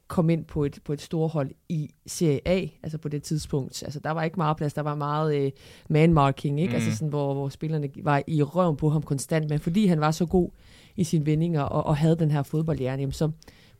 komme ind på et, på et storhold i Serie A, altså på det tidspunkt. Altså, der var ikke meget plads, der var meget øh, man-marking, ikke? Mm. Altså sådan, hvor, hvor spillerne var i røven på ham konstant, men fordi han var så god i sine vendinger og, og havde den her fodboldhjerne, jamen, så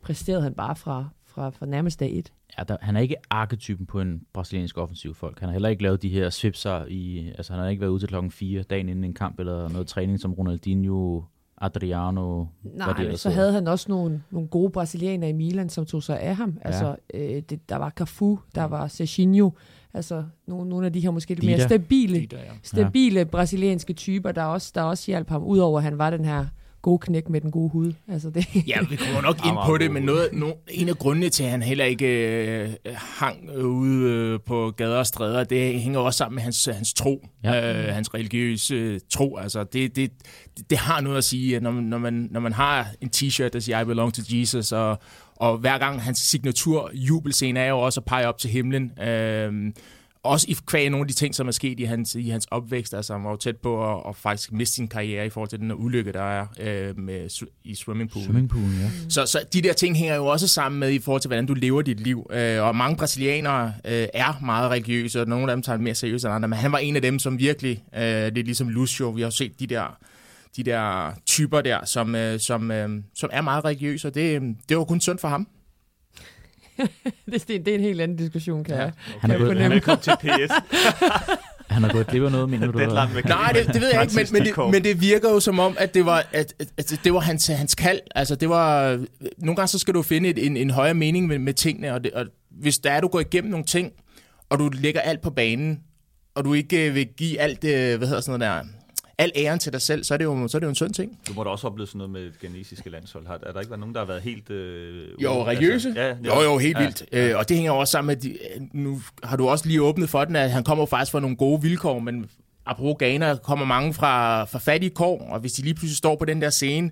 præsterede han bare fra, fra, fra nærmest dag et. Ja, der, han er ikke arketypen på en brasiliansk offensiv folk. Han har heller ikke lavet de her svipser i... Altså, han har ikke været ude til klokken 4 dagen inden en kamp, eller noget træning som Ronaldinho, Adriano... hvad det Nej, ellers så havde han også nogle, nogle gode brasilianere i Milan, som tog sig af ham. Ja. Altså, øh, det, der var Cafu, der var Serginho, altså nogle, nogle af de her måske lidt mere Dida. stabile, der, ja. stabile ja. brasilianske typer, der også, der også hjalp ham, udover at han var den her gode knæk med den gode hud. Altså det, Ja, vi kommer nok ind på det, men noget, no, en af grundene til, at han heller ikke øh, hang ude øh, på gader og stræder, det hænger også sammen med hans, hans tro, Ja. øh, hans religiøse øh, tro. Altså, det, det, det, det har noget at sige, at når, man- når, man, når man har en t-shirt, der siger, I belong to Jesus, og, og hver gang hans signatur jubelscene er jo også at pege op til himlen. Øh, også i kvæg nogle af de ting, som er sket i hans, i hans opvækst. Altså, han var jo tæt på at, at faktisk miste sin karriere i forhold til den her ulykke, der er øh, med, i swimmingpoolen. Swimmingpoolen, ja. Så, så de der ting hænger jo også sammen med i forhold til, hvordan du lever dit liv. Øh, og mange brasilianere øh, er meget religiøse, og nogle af dem tager det mere seriøst end andre. Men han var en af dem, som virkelig, øh, det er ligesom Lucio, vi har set de der, de der typer der, som, øh, som, øh, som er meget religiøse, og det, det var kun sundt for ham. Det, det, det er en helt anden diskussion, kan Ja. ja. Han er gået, han, Velkommen til PS. han har gået glip af noget, mener du? Nej, det, det ved jeg ikke, men, men, det, men det virker jo som om, at det var, at, at, at det var hans, hans kald. Altså, det var, nogle gange så skal du finde et, en, en højere mening med, med tingene, og, det, og hvis der er, du går igennem nogle ting, og du lægger alt på banen, og du ikke øh, vil give alt, øh, hvad hedder sådan noget der, al æren til dig selv, så er det jo, så er det jo en sund ting. Du må da også opleve sådan noget med det genesiske landshold. Har, er der ikke været nogen, der har været helt... Øh, Jo, ude? religiøse? Altså, ja, Jo, jo, helt ja, vildt. Øh, og det hænger også sammen med, de, øh, nu har du også lige åbnet for den, at han kommer faktisk fra nogle gode vilkår, men apropos Ghana, kommer mange fra, fra fattige kår, og hvis de lige pludselig står på den der scene,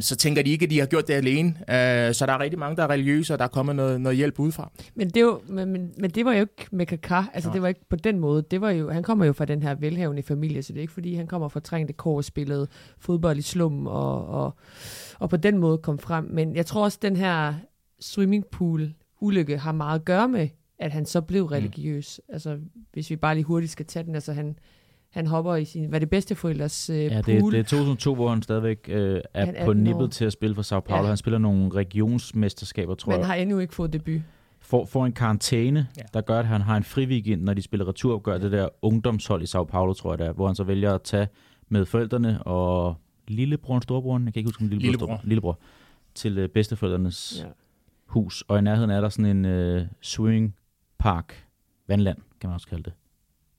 så tænker de ikke, at de har gjort det alene. Øh, så der er rigtig mange, der er religiøse, og der er kommet noget, noget hjælp udefra. Men det, var, men, men, men det var jo ikke med Kaká, altså Nej. det var ikke på den måde. Det var jo, han kommer jo fra den her velhavende familie, så det er ikke fordi, han kommer fra trængte kår og spillede fodbold i slummen og, og, og på den måde kom frem. Men jeg tror også, den her swimmingpool ulykke har meget at gøre med, at han så blev religiøs. Mm. Altså, hvis vi bare lige hurtigt skal tage den, altså han, han hopper i sin, hvad er det bedste forældres øh, Ja, pool. det, det er 2002, hvor han stadigvæk øh, er Han er på 18 nippet år. til at spille for Sao Paulo. Ja. Han spiller nogle regionsmesterskaber, tror men jeg. har endnu ikke fået debut. Får, får en karantæne, Ja. ja. der gør, at han har en fri weekend, når de spiller returopgør, det der ungdomshold i Sao Paulo, tror jeg det er, hvor han så vælger at tage med forældrene og lillebroren, storebroren, jeg kan ikke huske, om lillebror, Lillebror. lillebror. lillebror til øh, bedsteforældrenes Ja. ja. hus. Og i nærheden er der sådan en øh, swimming park, vandland, kan man også kalde det.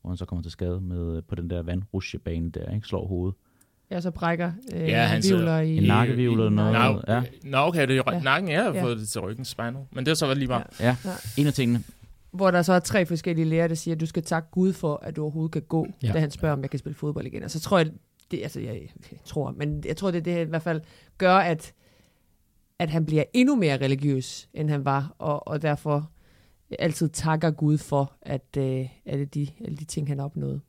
Hvor han så kommer til skade med, på den der vandrusjebane der, ikke? Slår hovedet. Ja, så brækker øh, Ja, han vivler i... En nakkevivl eller noget. Nå, Ja. Nå, okay, det er Ja. nakken. Jeg har Ja. fået det til ryggen spinal. Men det er så lige bare. Ja, Ja. en af tingene. Hvor der så er tre forskellige læger, der siger, at du skal takke Gud for, at du overhovedet kan gå, Ja. ja. da han spørger, om jeg kan spille fodbold igen. Og så tror jeg, det, altså jeg, jeg tror, men jeg tror, det, det i hvert fald gør, at, at han bliver endnu mere religiøs, end han var, og, og derfor altid takker Gud for, at øh, alle, de, alle de ting, han opnåede.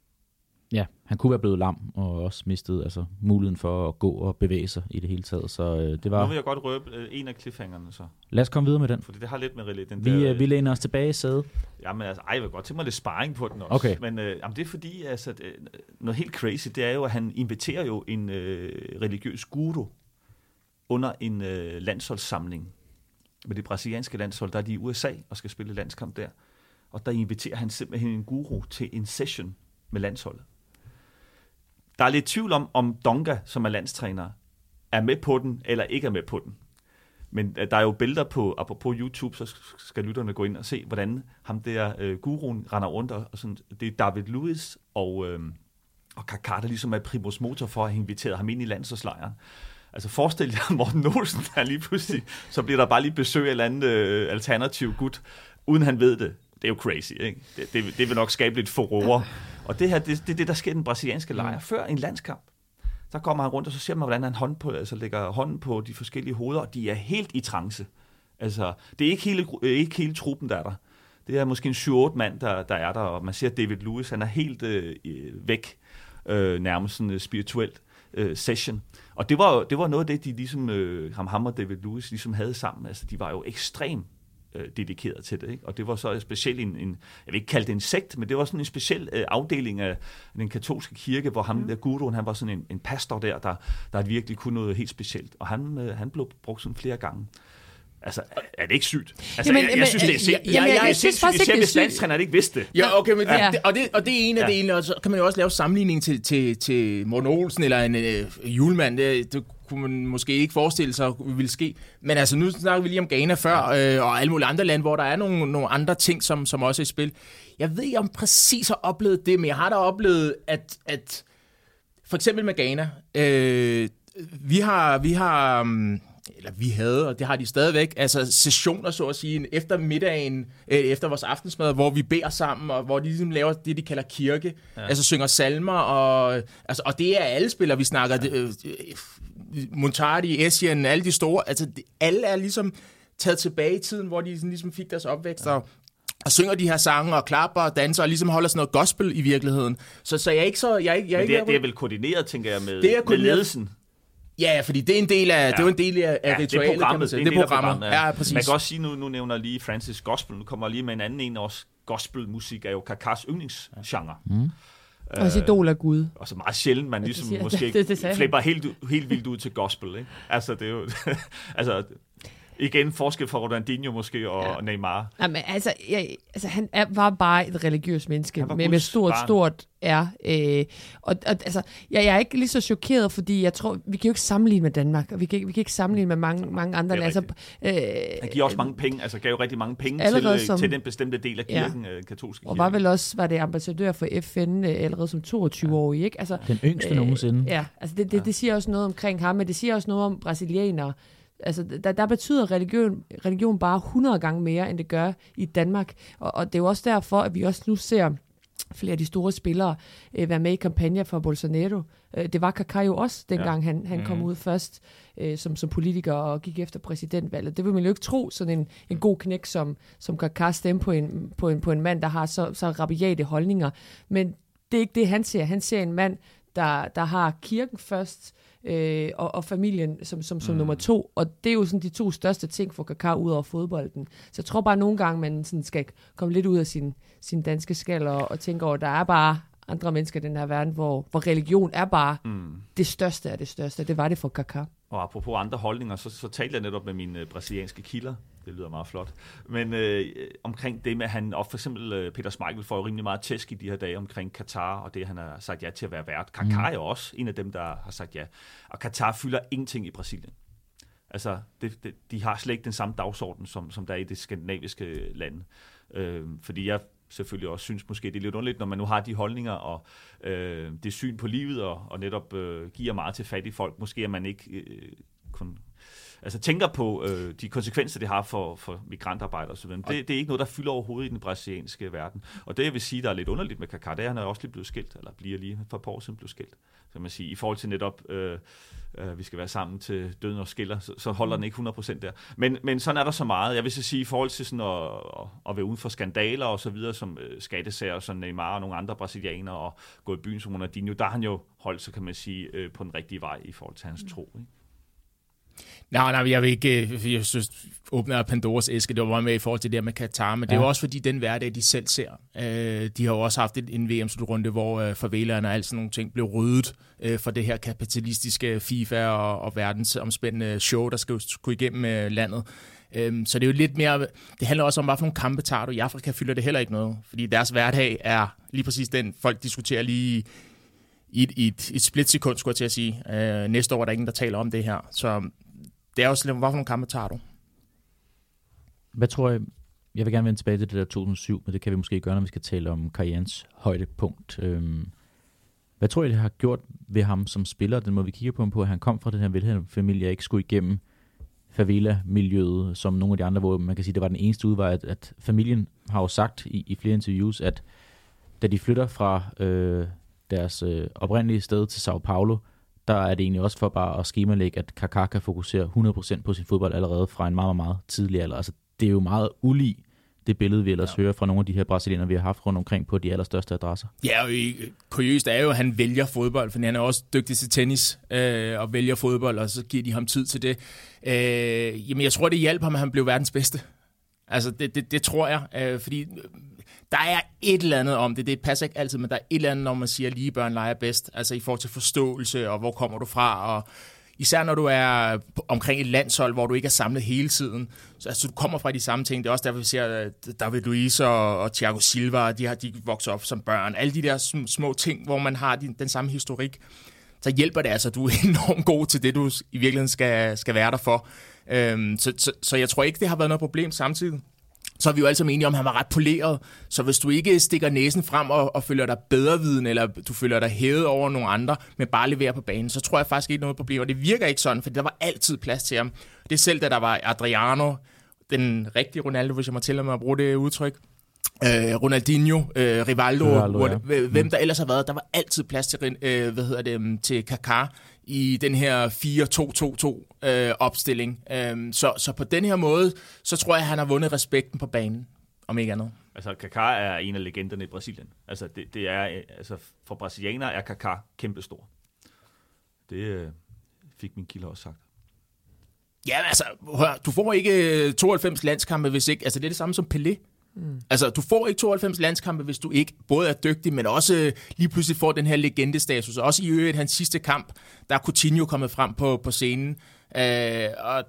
Ja, han kunne være blevet lam og også mistet altså, muligheden for at gå og bevæge sig i det hele taget. Så øh, det Nu var... vil jeg godt røbe øh, en af cliffhangerne så. Lad os komme videre med den. Fordi det har lidt med rela- den Vi, der... øh, vi læner os tilbage i sædet. Jamen altså, ej, jeg vil godt tænke mig lidt sparring på den også. Okay. Men øh, jamen, det er fordi, altså, det, noget helt crazy, det er jo, at han inviterer jo en øh, religiøs guru under en øh, landsholdssamling. Med det brasilianske landshold, der er de i USA og skal spille landskamp der. Og der inviterer han simpelthen en guru til en session med landsholdet. Der er lidt tvivl om, om Donga, som er landstræner, er med på den eller ikke er med på den. Men øh, der er jo billeder på, apropos YouTube, så skal lytterne gå ind og se, hvordan ham der øh, guruen render rundt. Og og sådan, det er David Lewis og, øh, og Kaká, der ligesom er primus motor for at have inviteret ham ind i landsholdslejren. Altså forestil jer Morten Olsen, der lige pludselig, så bliver der bare lige besøg af et eller andet øh, alternativ gut, uden han ved det. Det er jo crazy, ikke? Det, det, det vil nok skabe lidt furore. Og det her, det, er det, der sker i den brasilianske lejr før en landskamp. Der kommer han rundt, og så ser man, hvordan han hånd på, altså lægger hånden på de forskellige hoveder, og de er helt i trance. Altså, det er ikke hele, øh, ikke hele truppen, der er der. Det er måske en 7-8 mand, der, der er der, og man ser David Lewis, han er helt øh, væk, øh, nærmest sådan øh, spirituelt øh, session. Og det var, det var noget af det, de ligesom, øh, ham, ham og David Lewis ligesom havde sammen. Altså, de var jo ekstremt øh, dedikeret til det. Ikke? Og det var så specielt en, en, jeg vil ikke kalde det en sekt, men det var sådan en speciel øh, afdeling af den katolske kirke, hvor ham mm. der guruen, han var sådan en, en pastor der, der, der virkelig kunne noget helt specielt. Og han, øh, han blev brugt sådan flere gange. Altså, er, det ikke sygt? Altså, Jamen, jeg, jeg synes, det er, sind, jamen, jeg, jeg, jeg jeg, synes synes faktisk ikke, det er hvis sygt. landstræneren ikke vidste det. Ja, okay, men Ja. ja. det, og, det, og det er en af Ja. ja. delene, og så kan man jo også lave sammenligning til, til, til Morten Olsen eller en øh, julemand. Det, det kunne man måske ikke forestille sig ville ske. Men altså, nu snakker vi lige om Ghana før, øh, og alle mulige andre lande, hvor der er nogle, nogle andre ting, som, som også er i spil. Jeg ved ikke, om præcis har oplevet det, men jeg har da oplevet, at, at for eksempel med Ghana, øh, vi har, vi har, um, eller vi havde, og det har de stadigvæk, altså sessioner, så at sige, efter middagen, øh, efter vores aftensmad, hvor vi beder sammen, og hvor de ligesom laver det, de kalder kirke, ja. altså synger salmer, og, altså, og det er alle spillere, vi snakker, ja. øh, Montardi, Essien, alle de store, altså det, alle er ligesom taget tilbage i tiden, hvor de sådan ligesom fik deres opvækst, ja. og og synger de her sange, og klapper og danser, og ligesom holder sådan noget gospel i virkeligheden. Så, så jeg er ikke så... Jeg er ikke, jeg er Men ikke det, er, der, det er vel koordineret, tænker jeg, med, Det er med ledelsen. Ja, fordi det er en del af, ja. det er jo en del af, af Ja, ritualet, det er kan man programmet. sige. Det er, det er programmet. programmet. Ja, præcis. Man kan også sige, nu, nu nævner lige Francis Gospel, nu kommer jeg lige med en anden en også. Gospelmusik er jo Kakas yndlingsgenre. Mm. Også idol af Gud. Og så meget sjældent, man Ja, det ligesom siger- måske det- det- det flipper helt, helt vildt ud til gospel. Ikke? Altså, det er jo... altså, igen forskel fra Ronaldinho måske og Ja. ja. Neymar. Jamen, altså, jeg, altså han er, var bare et religiøst menneske, Han var med, med stort, barn. stort R. Øh, og, og altså, jeg, jeg er ikke lige så chokeret, fordi jeg tror, vi kan jo ikke sammenligne med Danmark, og vi kan, ikke- vi kan ikke sammenligne med mange, mange andre er lande. Altså, øh, Han giver også mange penge, altså gav jo rigtig mange penge til, øh, som- til den bestemte del af Ja. kirken, ja. katolske kirke. og var vel også var det ambassadør for FN øh, allerede som 22-årig, ikke? Altså, Den yngste øh, nogensinde. Ja, altså det, det, det siger også noget omkring ham, men det siger også noget om brasilianere. Altså, der, der betyder religion, religion bare 100 gange mere, end det gør i Danmark. Og, og det er jo også derfor, at vi også nu ser flere af de store spillere øh, være med i kampagner for Bolsonaro. Øh, det var Kaká jo også, dengang ja. han, han kom Mhm. ud først øh, som, som politiker og gik efter præsidentvalget. Det vil man jo ikke tro, sådan en, en god knæk som, som Kaká stemme på en, på, en, på en mand, der har så, så rabiate holdninger. Men det er ikke det, han ser. Han ser en mand, der, der har kirken først, øh, og, og familien som, som, som mm. nummer to. Og det er jo sådan de to største ting for Kaká ud over fodbolden. Så jeg tror bare, at nogle gange, man sådan skal komme lidt ud af sin, sin danske skal og, og tænke over, at der er bare andre mennesker i den her verden, hvor, hvor religion er bare Mm. det største af det største. Det var det for Kaká. Og apropos andre holdninger, så, så talte jeg netop med mine øh, brasilianske kilder. Det lyder meget flot. Men øh, omkring det med, at han, og for eksempel øh, Peter Schmeichel får jo rimelig meget tæsk i de her dage omkring Katar, og det, han har sagt ja til at være vært. Kaká er jo også en af dem, der har sagt ja. Og Katar fylder ingenting i Brasilien. Altså, det, det, de har slet ikke den samme dagsorden, som, som der er i det skandinaviske lande. Øh, fordi jeg selvfølgelig også synes måske, det er lidt underligt, når man nu har de holdninger og øh, det syn på livet, og, og netop øh, giver meget til fattige folk. Måske er man ikke øh, kun altså tænker på øh, de konsekvenser, det har for, for migrantarbejdere osv. Det, det er ikke noget, der fylder overhovedet i den brasilianske verden. Og det, jeg vil sige, der er lidt underligt med Kaká, det er, at han er også lige blevet skilt, eller bliver lige for et par år siden blevet skilt. Så man sige, i forhold til netop, øh, øh, vi skal være sammen til døden og skiller, så, så holder den ikke 100% der. Men, men sådan er der så meget. Jeg vil så sige, i forhold til sådan at, at, være uden for skandaler og så videre, som øh, skattesager, som Neymar og nogle andre brasilianere, og gå i byen som Ronaldinho, der har han jo holdt sig, kan man sige, øh, på den rigtige vej i forhold til hans tro. Ikke? Nej, nej, jeg vil ikke, øh, jeg synes, åbner Pandoras æske, det var med i forhold til det der med Katar, men ja. det er jo også fordi den hverdag, de selv ser. Øh, de har jo også haft en VM-slutrunde, hvor øh, favelaerne og alt sådan nogle ting blev ryddet for det her kapitalistiske FIFA og, og verdensomspændende show, der skal gå igennem landet. så det er jo lidt mere, det handler også om, hvad for nogle kampe tager du. I Afrika fylder det heller ikke noget, fordi deres hverdag er lige præcis den, folk diskuterer lige i et, i et, et splitsekund, skulle jeg til at sige. Øh, næste år er der ingen, der taler om det her. Så det er også lidt, hvad nogle kampe tager du? Hvad tror jeg, jeg vil gerne vende tilbage til det der 2007, men det kan vi måske gøre, når vi skal tale om karrierens højdepunkt. Øhm, hvad tror jeg, det har gjort ved ham som spiller, den måde vi kigger på ham på, at han kom fra den her velhavende familie, og ikke skulle igennem favela-miljøet, som nogle af de andre, hvor man kan sige, det var den eneste udvej, at, at familien har jo sagt i, i flere interviews, at da de flytter fra øh, deres øh, oprindelige sted til Sao Paulo, der er det egentlig også for bare at skemalægge, at Kaká kan fokusere 100% på sin fodbold allerede fra en meget, meget tidlig alder. Altså, det er jo meget ulig det billede, vi ellers ja. hører fra nogle af de her brasilianer, vi har haft rundt omkring på de allerstørste adresser. Ja, og kuriøst er jo, at han vælger fodbold, for han er også dygtig til tennis, øh, og vælger fodbold, og så giver de ham tid til det. Øh, jamen, jeg tror, det hjalp ham, at han blev verdens bedste. Altså, det, det, det tror jeg, øh, fordi der er et eller andet om det. Det passer ikke altid, men der er et eller andet, når man siger, at lige børn leger bedst. Altså i forhold til forståelse, og hvor kommer du fra, og især når du er omkring et landshold, hvor du ikke er samlet hele tiden. Så altså, du kommer fra de samme ting. Det er også derfor, vi ser at David Luiz og, og Thiago Silva, de har de vokset op som børn. Alle de der små ting, hvor man har den, den samme historik, så hjælper det altså, du er enormt god til det, du i virkeligheden skal, skal være der for. Øhm, så, så, så jeg tror ikke, det har været noget problem samtidig så er vi jo alle sammen enige om, at han var ret poleret. Så hvis du ikke stikker næsen frem og, og føler dig bedre viden, eller du føler dig hævet over nogle andre, men bare leverer på banen, så tror jeg faktisk ikke noget problem. Og det virker ikke sådan, for der var altid plads til ham. Det er selv, da der var Adriano, den rigtige Ronaldo, hvis jeg må tillade mig at bruge det udtryk, øh, Ronaldinho, øh, Rivaldo, Rivaldo ja. hvem mm. der ellers har været, der var altid plads til, øh, hvad hedder det, til Kaká i den her 4-2-2-2 øh, opstilling. Øh, så, så på den her måde, så tror jeg, at han har vundet respekten på banen, om ikke andet. Altså, Kaká er en af legenderne i Brasilien. Altså, det, det er, altså for brasilianere er Kaká kæmpestor. Det øh, fik min kilde også sagt. Ja, altså, hør, du får ikke 92 øh, landskampe, hvis ikke... Altså, det er det samme som Pelé. Mm. Altså, du får ikke 92 landskampe, hvis du ikke både er dygtig, men også øh, lige pludselig får den her legendestatus. Og også i øvrigt hans sidste kamp, der er Coutinho kommet frem på, på scenen. Øh, og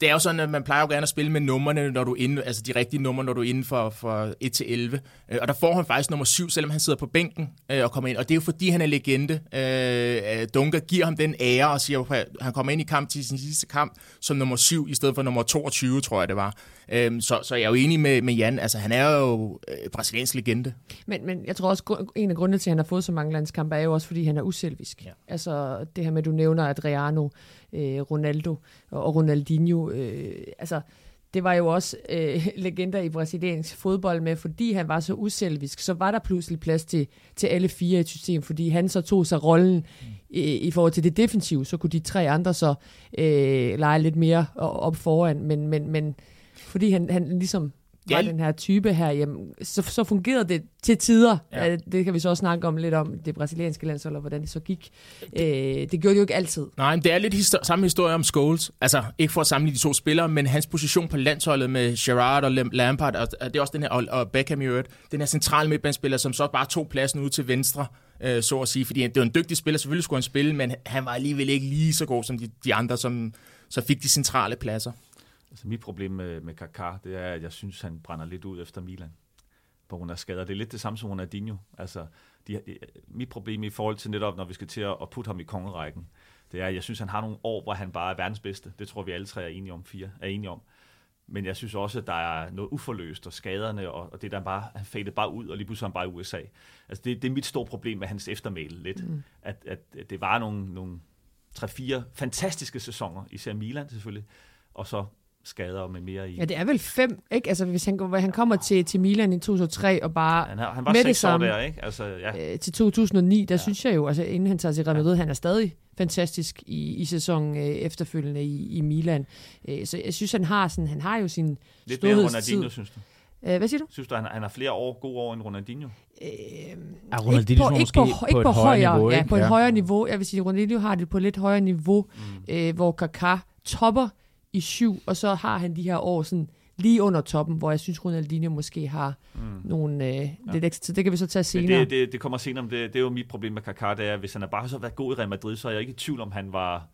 det er jo sådan, at man plejer jo gerne at spille med numrene, når du er inde, altså de rigtige numre, når du er inden for, for 1 til 11. Øh, og der får han faktisk nummer 7, selvom han sidder på bænken øh, og kommer ind. Og det er jo fordi, han er legende. Øh, Dunker giver ham den ære og siger, at han kommer ind i kamp til sin sidste kamp som nummer 7, i stedet for nummer 22, tror jeg det var. så, så jeg er jo enig med, med Jan. Altså, han er jo øh, brasiliansk legende. Men, men jeg tror også, en af grundene til, at han har fået så mange landskampe, er jo også, fordi han er uselvisk. Ja. Altså, det her med, at du nævner Adriano, øh, Ronaldo og Ronaldinho. Øh, altså, det var jo også øh, legender i brasiliansk fodbold med, fordi han var så uselvisk, så var der pludselig plads til, til alle fire i et system, fordi han så tog sig rollen i, i forhold til det defensive, så kunne de tre andre så øh, lege lidt mere op foran, men, men, men fordi han, han ligesom var den her type her, jamen, så, så fungerede det til tider. Ja. Det kan vi så også snakke om lidt om, det brasilianske landshold, og hvordan det så gik. Øh, det gjorde det jo ikke altid. Nej, men det er lidt histor- samme historie om Scholes. Altså, ikke for at sammenligne de to spillere, men hans position på landsholdet med Gerrard og Lampard, og det er også den her, og, og Beckham i øvrigt, den her centrale midtbanespiller, som så bare tog pladsen ud til venstre, øh, så at sige. Fordi det var en dygtig spiller, selvfølgelig skulle han spille, men han var alligevel ikke lige så god som de, de andre, som så fik de centrale pladser. Altså mit problem med, med Kaká, det er, at jeg synes, han brænder lidt ud efter Milan på grund af skader. Det er lidt det samme som Ronaldinho. Altså, de, de, mit problem i forhold til netop, når vi skal til at, at putte ham i kongerækken, det er, at jeg synes, han har nogle år, hvor han bare er verdens bedste. Det tror vi alle tre er enige om, fire er enige om. Men jeg synes også, at der er noget uforløst, og skaderne, og, og det der bare, han fadet bare ud, og lige pludselig er han bare i USA. Altså det, det er mit store problem med hans eftermæle lidt, mm. at, at det var nogle, nogle 3-4 fantastiske sæsoner, især Milan selvfølgelig, og så skader med mere i. Ja, det er vel fem, ikke? Altså, hvis han, han kommer til, til Milan i 2003 og bare Han, har, han var med det seks år samme der, ikke? Altså, ja. øh, til 2009, der ja. synes jeg jo, altså inden han tager til Real Madrid, han er stadig fantastisk i, i sæsonen øh, efterfølgende i, i Milan. Øh, så jeg synes, han har, sådan, han har jo sin Lidt mere. Ronaldinho, synes du? Øh, hvad siger du? Synes du, han, han har flere år, gode år end Ronaldinho? Øh, Er Ronaldinho ikke på, måske ikke på, ikke på på et højere højere, niveau, ja, ikke? på et Ja. højere niveau. Jeg vil sige, Ronaldinho har det på et lidt højere niveau, mm. øh, hvor Kaká topper i syv, og så har han de her år sådan lige under toppen, hvor jeg synes, Ronaldinho måske har mm. nogle øh, ja. lidt ekstra tid. Det kan vi så tage senere. det, det, det kommer senere, men det, det er jo mit problem med Kaká, det er, hvis han har bare så været god i Real Madrid, så er jeg ikke i tvivl om, han var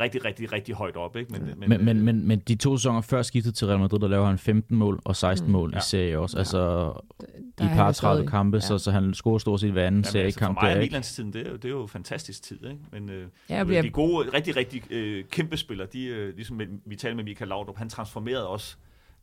rigtig, rigtig, rigtig højt op. Ikke? Men, men, Men, men, men, men de to sæsoner før skiftet til Real Madrid, der laver han 15 mål og 16 Mm. mål Ja. i serie også. Ja. Altså Der i er par jo 30 stadig- kampe, ja. så, så han scorer stort set hver anden Jamen, altså, for seriekamp. mig der, er ikke? Milands-tiden, det er, jo, det er jo fantastisk tid. Ikke? Men øh, Ja, ja, bliver, de gode, rigtig, rigtig øh, kæmpe spillere, de, øh, ligesom med, vi talte med Michael Laudrup, han transformerede også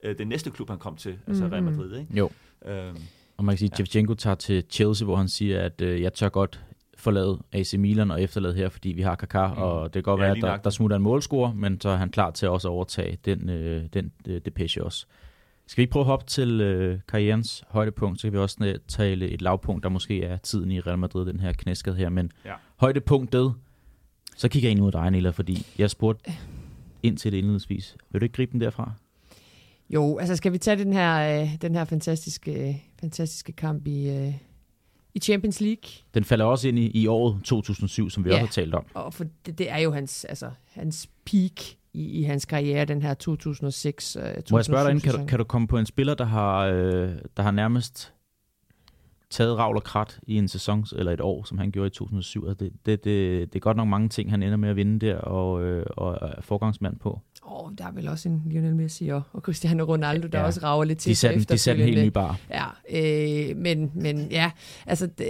øh, den næste klub, han kom til, altså Real Mhm. Madrid. Ikke? Jo, Øhm, og man kan sige, at Ja. Tager til Chelsea, hvor han siger, at øh, jeg tør godt forlade AC Milan og efterlade her, fordi vi har Kaká, Mm. og det kan godt Ja, være, at der, der smutter en målscorer, men så er han klar til også at overtage den, øh, den øh, depeche også. Skal vi ikke prøve at hoppe til øh, karrierens højdepunkt, så kan vi også øh, tale et lavpunkt, der måske er tiden i Real Madrid, den her knæskade her, men Ja. højdepunktet, så kigger jeg ind mod dig, Nilla, fordi jeg spurgte ind til det indledningsvis. Vil du ikke gribe den derfra? Jo, altså skal vi tage den her, øh, den her fantastiske, øh, fantastiske kamp i, øh, i Champions League? Den falder også ind i, i året 2007, som vi Ja. også har talt om. Og for det, det er jo hans, altså, hans peak i, i hans karriere, den her 2006 øh, Må jeg spørge dig, ind, kan, du, kan du komme på en spiller, der har, øh, der har nærmest taget ravl og krat i en sæson eller et år, som han gjorde i 2007? Altså det, det, det, det er godt nok mange ting, han ender med at vinde der og, øh, og er forgangsmand på. Åh, der er vel også en Lionel Messi og, og Cristiano Ronaldo, der Ja. også rager lidt til De satte, de satte en helt ny bar. Ja, øh, men, men ja, altså det,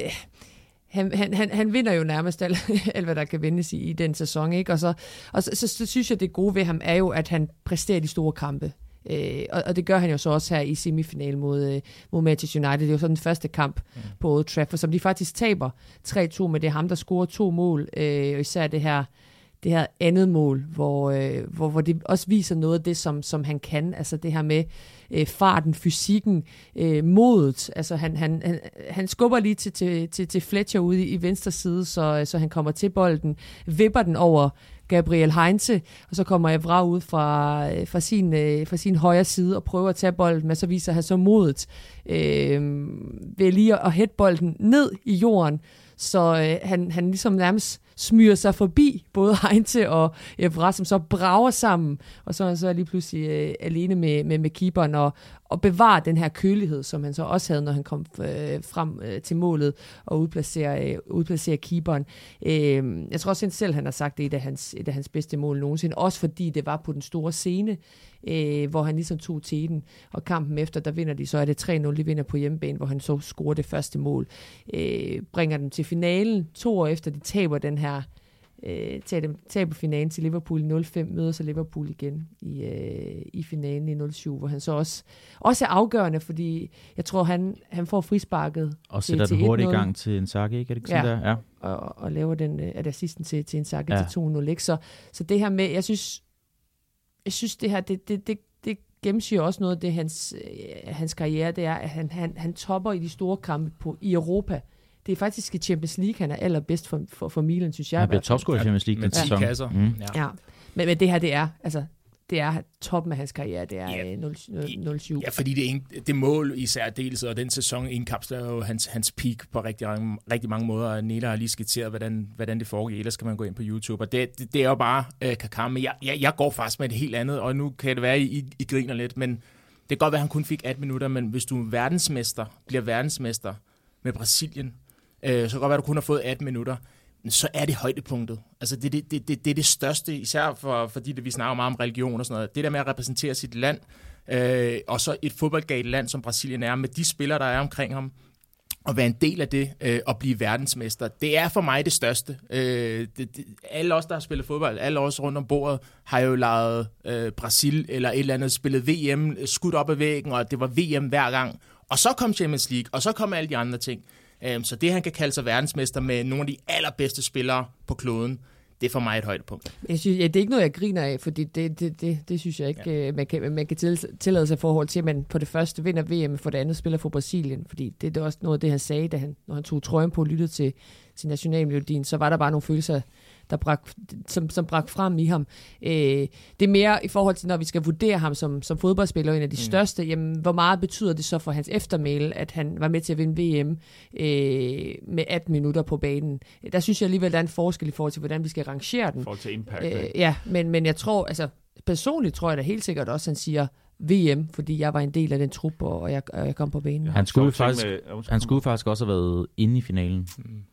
han, han, han, han vinder jo nærmest alt, alt, hvad der kan vindes i, i den sæson, ikke? Og, så, og så, så, så synes jeg, det gode ved ham er jo, at han præsterer de store kampe. Øh, og, og det gør han jo så også her i semifinalen mod, øh, mod Manchester United. Det er jo så den første kamp mm. på Old Trafford, som de faktisk taber 3-2, men det er ham, der scorer to mål. Øh, og især det her det her andet mål, hvor, øh, hvor, hvor det også viser noget af det, som, som han kan. Altså det her med øh, farten, fysikken, øh, modet. Altså han, han, han, han skubber lige til, til, til, til Fletcher ude i, i venstre side, så, så han kommer til bolden, vipper den over Gabriel Heinze, og så kommer Evra ud fra, øh, fra, sin, øh, fra sin højre side og prøver at tage bolden, men så viser han så modet øh, ved lige at hætte bolden ned i jorden, så øh, han, han ligesom nærmest smyger sig forbi både Heinze og Evra, som så brager sammen, og så er han så lige pludselig øh, alene med, med, med keeperen og, og bevare den her kølighed, som han så også havde, når han kom øh, frem øh, til målet og udplacerer, øh, udplacerer keeperen. Øh, jeg tror også selv, han har sagt, det er et af hans, et af hans bedste mål nogensinde, også fordi det var på den store scene, øh, hvor han ligesom tog teten, og kampen efter, der vinder de, så er det 3-0, de vinder på hjemmebane, hvor han så scorer det første mål, øh, bringer dem til finalen, to år efter de taber den her øh, taber, taber finalen til Liverpool i 05, møder så Liverpool igen i, øh, i finalen i 07, hvor han så også, også er afgørende, fordi jeg tror, han, han får frisparket Og sætter til den hurtigt i 1-0. gang til en sakke, ikke? Er det ikke sådan Ja. der? Ja. og, og laver den øh, at assisten til, til en sakke Ja. ja. til 2-0. Ikke? Så, så det her med, jeg synes, jeg synes det her, det, det, det, det gennemsyrer også noget af det, hans, øh, hans karriere, det er, at han, han, han topper i de store kampe på, i Europa. Det er faktisk i Champions League, han er allerbedst for, for, for Milan, synes jeg. Han fald. topscorer i Champions League med den 10 sæson. kasser. Mm. Ja. Ja, men, men det her, det er, altså, det er toppen af hans karriere, det er Ja. yeah. 0, 0, 07. Ja, fordi det, det mål i særdeleshed, og den sæson indkapsler jo hans, hans peak på rigtig, mange- rigtig mange måder. og Nela har lige skitseret, hvordan, hvordan det foregik. Ellers kan man gå ind på YouTube. Og det, det, det er jo bare øh, Kaká. Men jeg, jeg, jeg går faktisk med et helt andet, og nu kan det være, I, I, I griner lidt, men det kan godt være, at han kun fik 18 minutter, men hvis du er verdensmester, bliver verdensmester med Brasilien, øh, så kan godt være, at du kun har fået 18 minutter, så er det højdepunktet. Altså det, det, det, det, det er det største, især for, fordi det, vi snakker meget om religion og sådan noget. Det der med at repræsentere sit land, øh, og så et fodboldgalt land, som Brasilien er, med de spillere, der er omkring ham, at være en del af det øh, og blive verdensmester. Det er for mig det største. Øh, det, det, alle os, der har spillet fodbold, alle os rundt om bordet, har jo lavet øh, Brasil eller et eller andet, spillet VM, skudt op ad væggen, og det var VM hver gang. Og så kom Champions League, og så kom alle de andre ting. Øh, så det, han kan kalde sig verdensmester med nogle af de allerbedste spillere på kloden, det er for mig et højdepunkt. Jeg synes, ja, det er ikke noget, jeg griner af, fordi det, det, det, det synes jeg ikke, ja. man kan, man kan tillade sig i forhold til, at man på det første vinder VM, for det andet spiller for Brasilien. Fordi det, det er også noget af det, han sagde, da han, når han tog trøjen på og lyttede til, til nationalmelodien, så var der bare nogle følelser, der brak, som, som brak frem i ham. Øh, det er mere i forhold til, når vi skal vurdere ham som, som fodboldspiller, en af de mm. største, jamen, hvor meget betyder det så for hans eftermæle, at han var med til at vinde VM øh, med 18 minutter på banen? Der synes jeg alligevel, der er en forskel i forhold til, hvordan vi skal rangere den. I forhold til impact. Øh, ja, men, men jeg tror, altså personligt tror jeg da helt sikkert også, han siger, VM, fordi jeg var en del af den trup, og jeg, og jeg kom på banen. Han skulle, faktisk, med, han skulle faktisk også have været inde i finalen. Mm.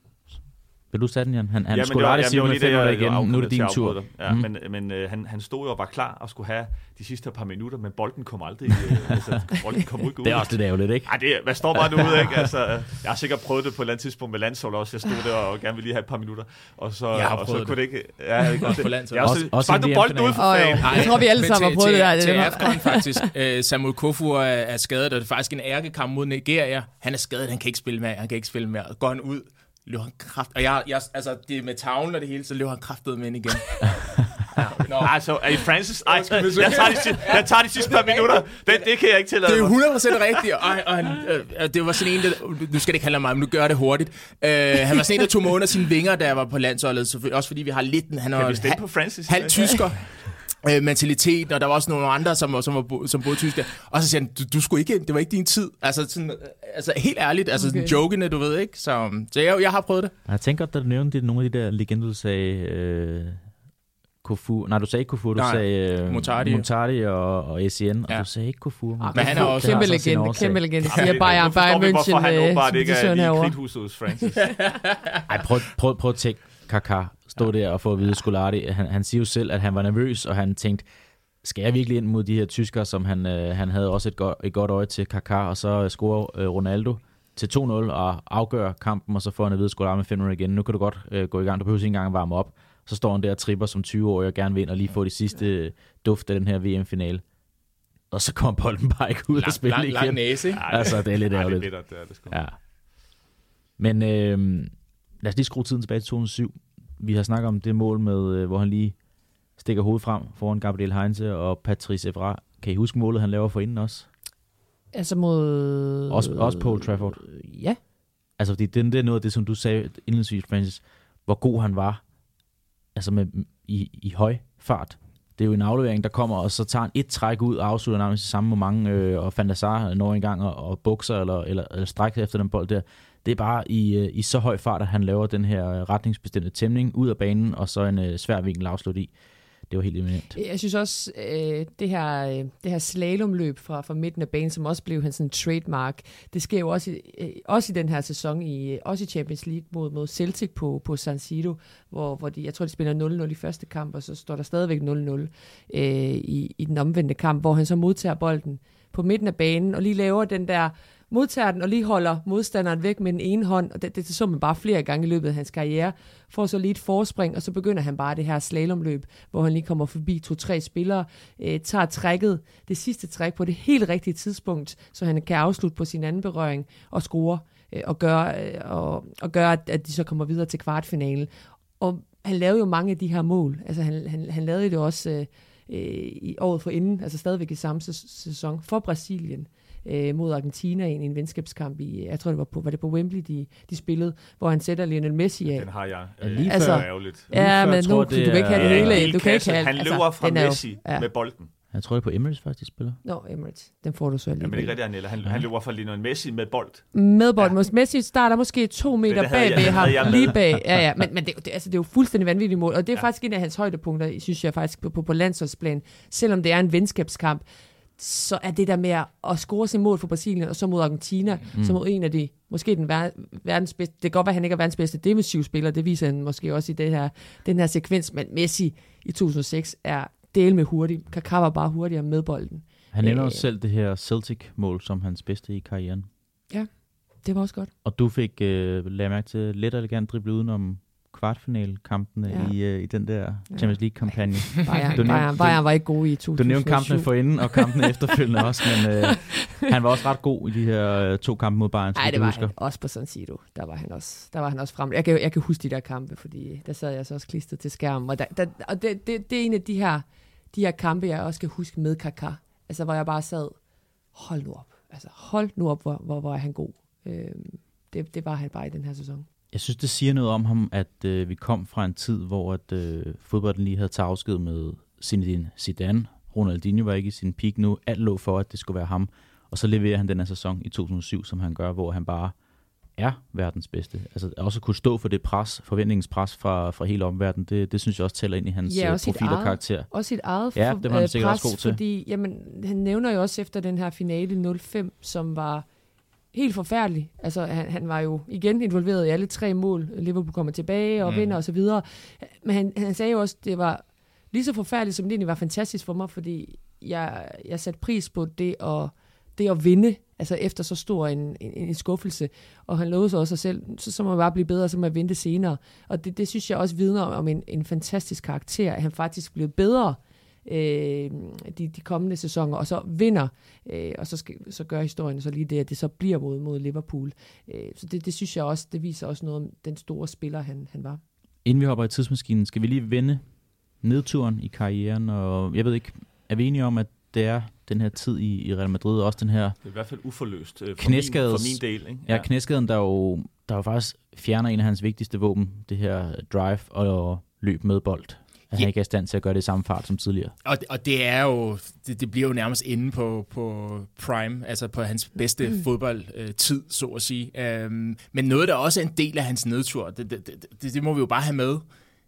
Vil du sætte den, Jan? Han, han ja, skulle aldrig sige, at det igen. Nu er det din tur. Ja, mm. Men, men øh, han, han stod jo og var klar og skulle have de sidste par minutter, men bolden kom aldrig øh, altså, bolden kom ud. det er også lidt ærgerligt, ikke? Ej, det, hvad står bare nu ud, ikke? Altså, jeg har sikkert prøvet det på et eller andet tidspunkt med landshold også. Jeg stod der og gerne ville lige have et par minutter. Og så, jeg har og så kunne det ikke... Ja, jeg, også på. Jeg også, også, også bolden ud for fan. Jeg tror, vi alle sammen har prøvet det der. Til AFCON faktisk. Øh, Samuel Kofu er skadet, og det er faktisk en ærkekamp mod Nigeria. Han er skadet, han kan ikke spille mere. Han kan ikke spille mere. Går han ud, løber han kraft... Og jeg, jeg, altså, det er med tavlen og det hele, så løber han kraftet med ind igen. ja, no. Altså, er I Francis? Ej, jeg, tager de, jeg tager de sidste par minutter. Det, det kan jeg ikke tillade Det er 100% rigtigt. Og, og han, øh, det var sådan en, der... Nu skal det ikke handle om mig, men nu gør det hurtigt. Uh, han var sådan en, der tog mig under sine vinger, da jeg var på landsholdet. Så, også fordi vi har lidt... Han kan vi stemme på Francis? Halv tysker øh, mentalitet, og der var også nogle andre, som, som, var, som boede i Tyskland. Og så siger han, du, du skulle ikke, det var ikke din tid. Altså, sådan, altså helt ærligt, altså okay. jokende, du ved ikke. Så, så jeg, jeg har prøvet det. Jeg tænker at du nævnte nogle af de der legender, du sagde, øh, Kofu. Nej, du sagde ikke Kofu, du Nej, sagde uh, Motardi. Motardi og, og Essien, ja. og du sagde ikke Kofu. Ja, men han er også kæmpe legende, kæmpe legende. Siger Bayern, Bayern München. Hvorfor han åbenbart ikke er i kridthuset hos Francis. Ej, prøv, prøv, prøv at tænke Kaká stå ja. der og få at vide Scolari. Han, han siger jo selv, at han var nervøs, og han tænkte, skal jeg virkelig ind mod de her tyskere, som han, øh, han havde også et, go- et godt øje til Kaká, og så scorer øh, Ronaldo til 2-0 og afgør kampen, og så får han at vide, Scolari med 5 igen. Nu kan du godt øh, gå i gang. Du behøver ikke engang varme op. Så står han der og tripper som 20-årig og gerne vil ind og lige få de sidste øh, duft af den her VM-finale. Og så kommer bolden bare ikke ud lang, og spille lang, igen. Lang næse, Altså, det er lidt ærgerligt. det er det, er det ja. Men øh, lad os lige skrue tiden tilbage til 2007 vi har snakket om det mål med, øh, hvor han lige stikker hovedet frem foran Gabriel Heinze og Patrice Evra. Kan I huske målet, han laver for inden også? Altså mod... Også, også Paul Trafford? Øh, ja. Altså, fordi det, det er noget af det, som du sagde indledningsvis, Francis, hvor god han var altså med, i, i høj fart. Det er jo en aflevering, der kommer, og så tager han et træk ud og afslutter nærmest i samme moment, øh, og Fantasar når en gang og, og bukser eller, eller, eller strækker efter den bold der. Det er bare i, øh, i så høj fart, at han laver den her øh, retningsbestemte tæmning ud af banen, og så en øh, svær vinkel afslut i. Det var helt eminent. Jeg synes også, øh, det her, øh, det her slalomløb fra, fra midten af banen, som også blev hans sådan, trademark, det sker jo også i, øh, også i den her sæson, i, også i Champions League mod, mod Celtic på, på San Siro, hvor, hvor de, jeg tror, de spiller 0-0 i første kamp, og så står der stadigvæk 0-0 øh, i, i den omvendte kamp, hvor han så modtager bolden på midten af banen, og lige laver den der modtager den og lige holder modstanderen væk med den ene hånd, og det, det, så man bare flere gange i løbet af hans karriere, får så lige et forspring, og så begynder han bare det her slalomløb, hvor han lige kommer forbi to-tre spillere, øh, tager trækket, det sidste træk på det helt rigtige tidspunkt, så han kan afslutte på sin anden berøring og score, øh, og gøre, øh, og, og gøre at, at de så kommer videre til kvartfinalen. Og han lavede jo mange af de her mål. Altså han, han, han lavede det også øh, øh i året for inden, altså stadigvæk i samme sæson for Brasilien øh, mod Argentina i en, en venskabskamp i, jeg tror det var på, var det på Wembley, de, de spillede, hvor han sætter Lionel Messi af. Den har jeg. Øh, lige altså, før, ærgerligt. Ja, men nu, det du kan ikke have det hele. Du kan ikke have, han løber altså, fra Messi ja. med bolden. Jeg tror, det er på Emirates faktisk, de spiller. Nå, no, Emirates. Den får du så lige. Ja, men ikke rigtig, Anella. Han, ja. han løber fra Lionel Messi med bold. Med bold. Ja. Messi starter måske to meter det, bag ved ham. Lige bag. Ja, ja. Men, men det, det, altså, det er jo fuldstændig vanvittigt mål. Og det er ja. faktisk en af hans højdepunkter, synes jeg faktisk, på, på, på landsholdsplan. Selvom det er en venskabskamp, så er det der med at score sin mål for Brasilien, og så mod Argentina, mm. som mod en af de, måske den ver- verdens bedste, det kan godt være, at han ikke er verdens bedste defensiv spiller, det viser han måske også i det her, den her sekvens, men Messi i 2006 er del med hurtig. Kaká var bare hurtigere med bolden. Han ender også øh, selv det her Celtic-mål som hans bedste i karrieren. Ja. det var også godt. Og du fik, øh, lagde mærke til, let og elegant drible udenom kvartfinalekampene Ja. i, øh, i den der Champions League-kampagne. Bayern, Du Bayern, Bayern var ikke god i 2007. Du nævnte kampene for inden og kampene efterfølgende også, men øh, han var også ret god i de her øh, to kampe mod Bayern, Nej, det var husker. han også på San Siro. Der var han også, der var han også frem. Jeg kan, jeg kan huske de der kampe, fordi der sad jeg så også klistret til skærmen. Og, der, der, og det, det, det, er en af de her, de her kampe, jeg også kan huske med Kaká. Altså, hvor jeg bare sad, hold nu op. Altså, hold nu op, hvor, hvor, hvor er han god. Øhm, det, det var han bare i den her sæson. Jeg synes, det siger noget om ham, at øh, vi kom fra en tid, hvor at, øh, fodbolden lige havde taget afsked med Zinedine Zidane. Ronaldinho var ikke i sin peak nu. Alt lå for, at det skulle være ham. Og så leverer han den her sæson i 2007, som han gør, hvor han bare er verdens bedste. Altså også at kunne stå for det pres, forventningspres fra, fra hele omverdenen, det, det synes jeg også tæller ind i hans Ja, sit profil og eget. karakter. Også sit eget Ja, det var han øh, pres, også god til. Fordi jamen, han nævner jo også efter den her finale 05, som var helt forfærdelig. Altså, han, han var jo igen involveret i alle tre mål. Liverpool kommer tilbage og Mm. mm. vinder osv. Men han, han sagde jo også, at det var lige så forfærdeligt, som det egentlig var fantastisk for mig, fordi jeg, jeg satte pris på det at, det at vinde, altså efter så stor en, en, en skuffelse. Og han lovede sig også sig selv, så, så må man bare blive bedre, så må jeg vente senere. Og det, det synes jeg også vidner om en, en fantastisk karakter, at han faktisk blev bedre øh, de, de kommende sæsoner, og så vinder, øh, og så, skal, så gør historien så lige det, at det så bliver mod, mod Liverpool. Øh, så det, det synes jeg også, det viser også noget om den store spiller, han, han var. Inden vi hopper i tidsmaskinen, skal vi lige vende nedturen i karrieren, og jeg ved ikke, er vi enige om, at det er den her tid i, i Real Madrid, og også den her Det er i hvert fald uforløst øh, for, min, for min del. Ikke? Ja, knæskaden, der jo, der jo faktisk fjerner en af hans vigtigste våben, det her drive og løb med bold. At han Ja. ikke er i stand til at gøre det samme fart som tidligere. Og, og det er jo, det, det bliver jo nærmest inde på, på prime, altså på hans bedste mm. fodboldtid, så at sige. Um, men noget, der også er en del af hans nedtur, det, det, det, det, må vi jo bare have med,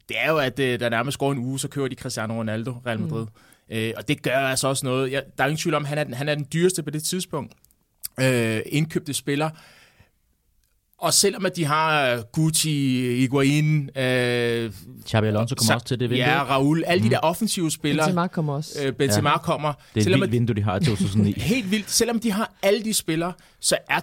det er jo, at øh, der nærmest går en uge, så kører de Cristiano Ronaldo, Real Madrid. Mm. Uh, og det gør altså også noget. Jeg, der er ingen tvivl om, at han er, den, han er den dyreste på det tidspunkt. Uh, indkøbte spiller. Og selvom at de har Gucci, Higuain, øh, Xabi Alonso kommer så- også til det vindue. Ja, Raul, alle de der offensive spillere. Benzema kommer også. Øh, Benzema ja. kommer. det er et selvom vildt vindue, de har i 2009. Helt vildt. Selvom de har alle de spillere, så er,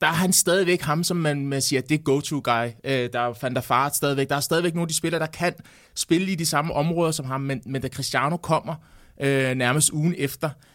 der er han stadigvæk ham, som man, man siger, det er go-to-guy. Øh, der er Van der Fart stadigvæk. Der er stadigvæk nogle af de spillere, der kan spille i de samme områder som ham, men, men da Cristiano kommer øh, nærmest ugen efter, øh,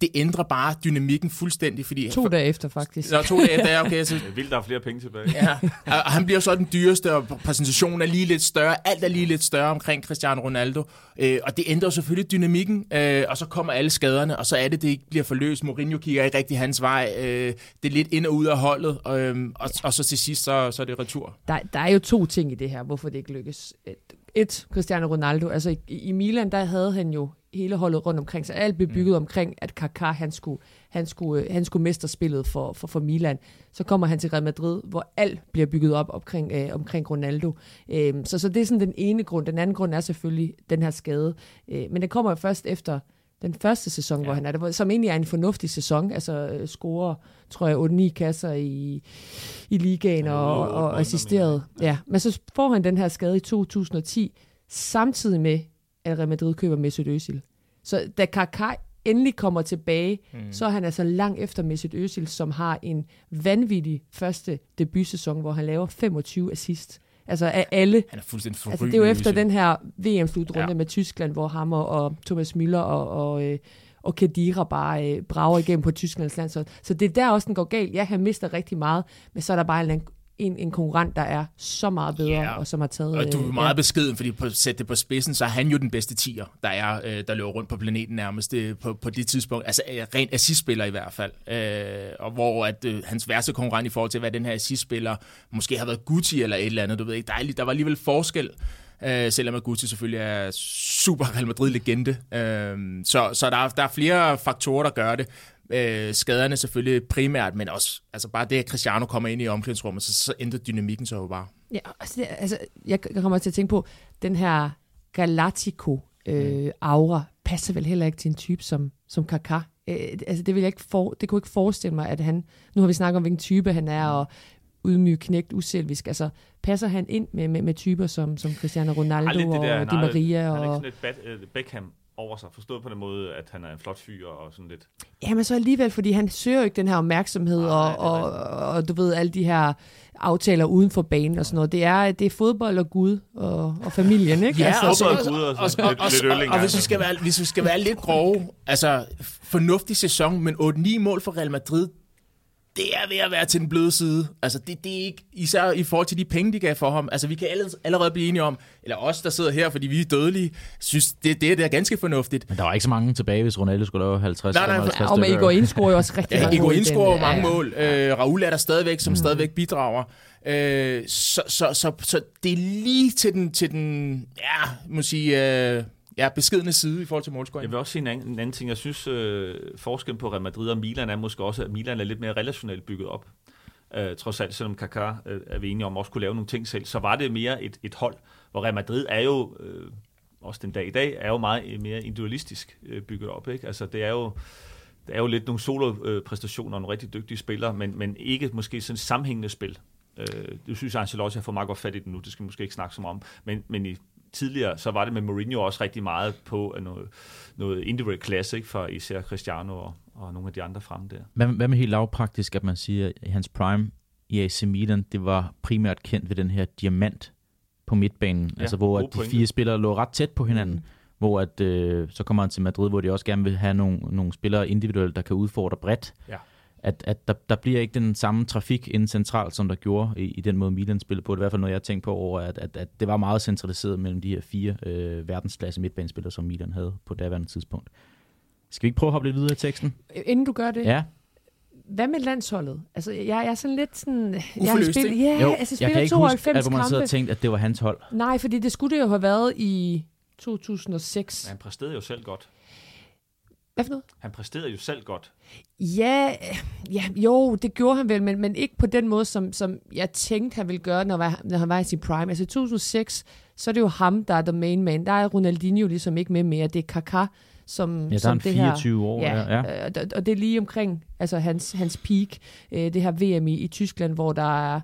det, ændrer bare dynamikken fuldstændig, fordi... To dage efter, faktisk. Nå, to dage efter, okay. Så, vildt, der er flere penge tilbage. Ja, og han bliver så den dyreste, og præsentationen er lige lidt større. Alt er lige lidt større omkring Cristiano Ronaldo. Øh, og det ændrer selvfølgelig dynamikken, øh, og så kommer alle skaderne, og så er det, det ikke bliver forløst. Mourinho kigger ikke rigtig hans vej. Øh, det er lidt ind og ud af holdet, og, øh, og, og så til sidst, så, så er det retur. Der, der er jo to ting i det her, hvorfor det ikke lykkes. Et, et Cristiano Ronaldo, altså i, i Milan, der havde han jo hele holdet rundt omkring sig. Alt blev bygget mm. omkring, at Kaká, han skulle, han skulle, øh, han skulle mestre spillet for, for, for Milan. Så kommer han til Real Madrid, hvor alt bliver bygget op omkring, øh, omkring Ronaldo. Øh, så, så det er sådan den ene grund. Den anden grund er selvfølgelig den her skade. Øh, men det kommer jo først efter den første sæson, ja. hvor han er der, som egentlig er en fornuftig sæson. Altså øh, scorer, tror jeg, 8-9 kasser i, i ligaen Ja, og, og assisteret. Ja, men så får han den her skade i 2010, samtidig med, at Real Madrid køber Mesut Özil. Så da Kaká endelig kommer tilbage, mm. så er han altså langt efter Mesut Özil, som har en vanvittig første debutsæson, hvor han laver 25 assist. Altså af alle. Han er fuldstændig. Altså det er jo efter den her VM-slutrunde Ja. med Tyskland, hvor ham og, og Thomas Müller og, og, øh, og Kedira bare øh, brager igennem på Tysklands landshold. Så det er der også, den går galt. Ja, han mister rigtig meget, men så er der bare en, en, en konkurrent, der er så meget bedre, Ja. yeah. og som har taget... Og du er øh, meget beskeden, fordi på sætte det på spidsen, så er han jo den bedste tiger, der er, øh, der løber rundt på planeten nærmest øh, på, på det tidspunkt. Altså rent assistspiller i hvert fald. Øh, og hvor at, øh, hans værste konkurrent i forhold til, hvad den her assistspiller måske har været Gucci eller et eller andet, du ved ikke, der, er, der var alligevel forskel. Øh, selvom at Gucci selvfølgelig er super Real Madrid-legende. Øh, så så der, er, der er flere faktorer, der gør det. Øh, skaderne selvfølgelig primært, men også altså bare det, at Cristiano kommer ind i omklædningsrummet, så, så ændrer dynamikken så jo bare. Ja, altså, det, altså, jeg kommer til at tænke på, den her Galactico-aura passer vel heller ikke til en type som, som Kaká. Øh, altså, det, vil jeg ikke for, det kunne ikke forestille mig, at han... Nu har vi snakket om, hvilken type han er, og ydmyg, knægt, uselvisk. Altså, passer han ind med, med, med typer som, som Cristiano Ronaldo Har lidt det der, og Di Maria? Han er ikke Og, sådan et Bat- øh, Beckham over sig. Forstået på den måde, at han er en flot fyr og sådan lidt. Ja, men så alligevel, fordi han søger jo ikke den her opmærksomhed Nej, og, og, og, og, du ved, alle de her aftaler uden for banen og sådan noget. Det er, det er fodbold og Gud og, og familien, ikke? Ja, Altså, og, og- og, Gud og, og og, og, lidt- og, lidt og, hvis vi skal være, hvis vi skal være lidt grove, altså fornuftig sæson, men 8-9 mål for Real Madrid, det er ved at være til den bløde side. Altså, det, det er ikke, især i forhold til de penge, de gav for ham. Altså, vi kan alle- allerede blive enige om, eller os, der sidder her, fordi vi er dødelige, synes, det, det, det er ganske fornuftigt. Men der var ikke så mange tilbage, hvis Ronaldo skulle lave 50 Nej, nej, 55 Ja, og med. Igor scorer jo også rigtig Ja, mange Igor mål i Ind den, scorer jo ja, mange ja. mål. Øh, Raul er der stadigvæk, som mm. stadigvæk bidrager. Øh, så, så, så, så det er lige til den, til den ja, må sige, øh, ja, beskedende side i forhold til målscoring. Jeg vil også sige en anden, en anden ting. Jeg synes, øh, forskellen på Real Madrid og Milan er måske også, at Milan er lidt mere relationelt bygget op. Øh, trods alt, selvom Kaká øh, er vi enige om også kunne lave nogle ting selv, så var det mere et, et hold, hvor Real Madrid er jo, øh, også den dag i dag, er jo meget øh, mere individualistisk øh, bygget op. Ikke? Altså, det er jo, det er jo lidt nogle solo-præstationer og nogle rigtig dygtige spillere, men, men ikke måske sådan et sammenhængende spil. Øh, det synes jeg, Ancelotti har fået meget godt fat i det nu, det skal vi måske ikke snakke så meget om, men, men i tidligere, så var det med Mourinho også rigtig meget på øh, noget, noget individual klasse, ikke, for især Cristiano og, og nogle af de andre frem der. Hvad, hvad med helt lavpraktisk, at man siger, at hans prime i AC Milan, det var primært kendt ved den her diamant på midtbanen, Ja, altså hvor at de pointe. fire spillere lå ret tæt på hinanden, mm. hvor at, øh, så kommer han til Madrid, hvor de også gerne vil have nogle, nogle spillere individuelt, der kan udfordre bredt. Ja. At, at der, der bliver ikke den samme trafik inden centralt, som der gjorde i, i den måde, Milan spillede på. Det er i hvert fald noget, jeg har tænkt på over, at, at, at det var meget centraliseret mellem de her fire øh, verdensklasse midtbanespillere, som Milan havde på daværende tidspunkt. Skal vi ikke prøve at hoppe lidt videre i teksten? Inden du gør det, Ja, hvad med landsholdet? Altså, jeg, jeg er sådan lidt sådan... Jeg har spillet, ja, jo, altså, jeg spiller kan ikke 92 huske, at hvor man sidder og tænkt, at det var hans hold. Nej, fordi det skulle det jo have været i 2006. Men han præsterede jo selv godt. Hvad for noget? Han præsterede jo selv godt. Ja, ja, jo, det gjorde han vel, men, men ikke på den måde, som, som jeg tænkte, han ville gøre, når, var, når han var i sin prime. Altså i 2006, så er det jo ham, der er the main man. Der er Ronaldinho ligesom ikke med mere. Det er Kaká, som, Ja, der er som han det her... 24 år. Ja, ja. Ja, øh, og- det er lige omkring altså hans, hans peak, øh, det her VM i, i Tyskland, hvor der er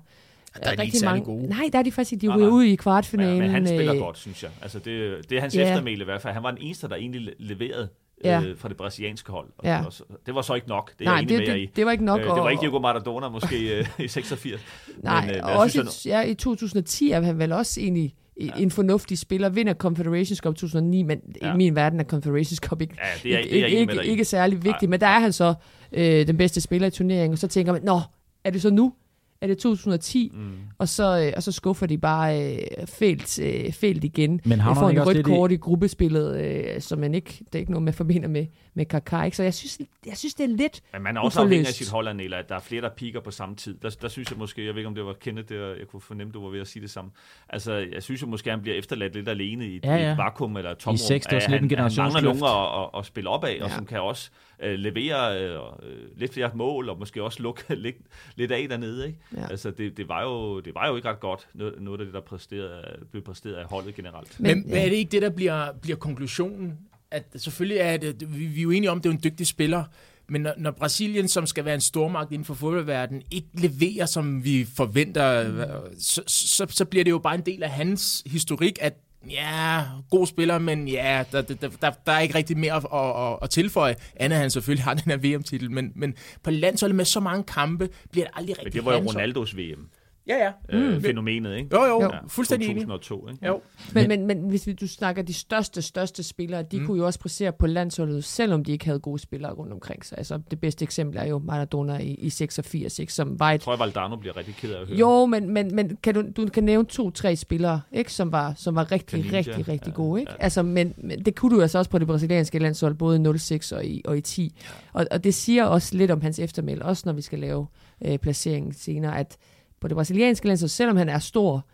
Der er de ikke særlig gode. Nej, der er de faktisk ikke. De ryger ud i kvartfinalen. men han spiller øh, godt, synes jeg. Altså det, det er hans Ja. eftermæle i hvert fald. Han var den eneste, der egentlig le- leverede Ja. øh, fra det brasilianske hold. Og Ja. det, var så, det var så ikke nok. Det er Nej, jeg enig det, med jer i. det, det var ikke nok. Øh, det var ikke Diego Maradona måske øh, i 86. Nej, men, øh, og også synes, i, ja, i 2010 er han vel også egentlig ja. en fornuftig spiller, vinder Confederations Cup 2009, men ja. I min verden er Confederations Cup ikke, Ja, det er, ikke, det er ikke, ikke, ikke særlig vigtig, Nej. men der er han så øh, den bedste spiller i turneringen, og så tænker man, nå, er det så nu? Er det 2010? Mm. Og, så, øh, og så skuffer de bare øh, fælt, øh, fælt igen. Men havner får en rødt lidt i, kort i gruppespillet, øh, som man ikke, det er ikke noget, man forbinder med, med Kaká. Ikke? Så jeg synes, jeg synes, det er lidt... Men man er også afhængig af Uforløst. sit hold, Anela, at der er flere, der piker på samme tid. Der, der synes jeg måske, jeg ved ikke, om det var Kenneth, der, jeg kunne fornemme, du var ved at sige det samme. Altså, jeg synes jo måske, han bliver efterladt lidt alene i et, Ja, ja, et vakuum eller et tomrum. I seks, det var At sådan lidt en han, han mangler nogen at, at, at, spille op af, og Ja. som kan også øh, levere øh, øh, lidt flere mål, og måske også lukke lidt, lidt af dernede. Ikke? Ja. Altså, det, det, var jo, det var jo ikke ret godt, noget, noget af det, der præsterede, blev præsteret af holdet generelt. Men, men er det ikke det, der bliver, bliver konklusionen? At selvfølgelig er det, vi, vi er jo enige om, at det er en dygtig spiller, men når, når Brasilien, som skal være en stormagt inden for fodboldverdenen, ikke leverer, som vi forventer, mm. så, så, så bliver det jo bare en del af hans historik, at ja, god spiller, men ja, der, der, der, der er ikke rigtig mere at, at, at, tilføje, end han selvfølgelig har den her VM-titel, men, men på landsholdet med så mange kampe, bliver det aldrig Men rigtig det var jo. Ronaldos VM. Ja, ja. Øh, Mm. fænomenet, ikke? Jo, jo, Jo. fuldstændig enig. 2002, ikke? Jo. Men, men, men hvis vi, du snakker de største, største spillere, de mm. kunne jo også præstere på landsholdet, selvom de ikke havde gode spillere rundt omkring sig. Altså, det bedste eksempel er jo Maradona i, i 86, ikke, som var Jeg et... tror, at Valdano bliver rigtig ked af at høre. Jo, men, men, men kan du, du kan nævne to-tre spillere, ikke, som var, som var rigtig, Caniggia, rigtig, rigtig ja, gode. Ikke? ja. Altså, men, men det kunne du altså også på det brasilianske landshold, både i 06 og i, og i 10. Og, og det siger også lidt om hans eftermæl, også når vi skal lave øh, placeringen senere, at på det brasilianske landshold, selvom han er stor,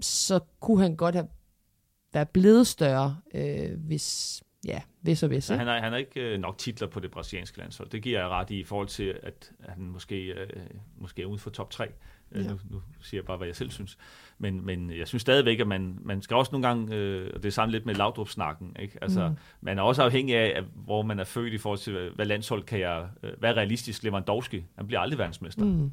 så kunne han godt have været blevet større, øh, hvis, ja, hvis og hvis. Så Ikke? han har, han har ikke øh, nok titler på det brasilianske landshold. Det giver jeg ret i i forhold til, at han måske, øh, måske er uden for top 3. Øh, Ja. nu, nu siger jeg bare, hvad jeg selv synes. Men, men jeg synes stadigvæk, at man, man skal også nogle gange, øh, og det er sammen lidt med Laudrup-snakken, ikke? Altså, Mm. man er også afhængig af, at, hvor man er født i forhold til, hvad landshold kan jeg, øh, hvad realistisk. Lewandowski, han bliver aldrig verdensmester. Mm.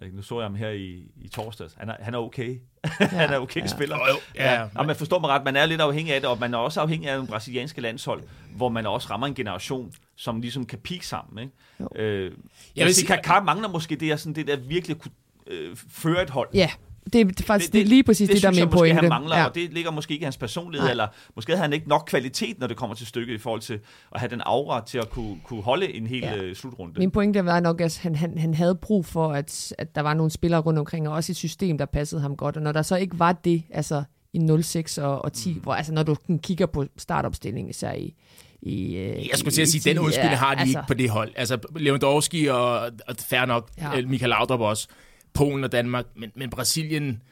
Mm. Nu så jeg ham her i, i torsdags. Han er, han er okay. Ja, han er okay ja. spiller. Jo, jo, ja. ja. Og man forstår mig ret, man er lidt afhængig af det, og man er også afhængig af den brasilianske landshold, hvor man også rammer en generation, som ligesom kan peak sammen. Ikke? Jo. Øh, jeg, jeg vil sige, Kaká mangler måske det, sådan, det der virkelig kunne øh, føre et hold. Ja, det er faktisk det, det, lige præcis det, det, det der er min pointe. han mangler, ja. og det ligger måske ikke i hans personlighed, Nej. eller måske havde han ikke nok kvalitet, når det kommer til stykket, i forhold til at have den aura til at kunne, kunne holde en hel ja. Øh, slutrunde. Min pointe var nok, at han, han, han havde brug for, at, at der var nogle spillere rundt omkring, og også et system, der passede ham godt, og når der så ikke var det, altså i 06 og, og 10, mm. hvor altså når du kigger på startopstillingen, især i, i, jeg skulle til at sige, den undskyld ja, har de altså, ikke på det hold. Altså Lewandowski og, og fair nok, ja. Michael Laudrup også. Polen og Danmark, men, men Brasilien...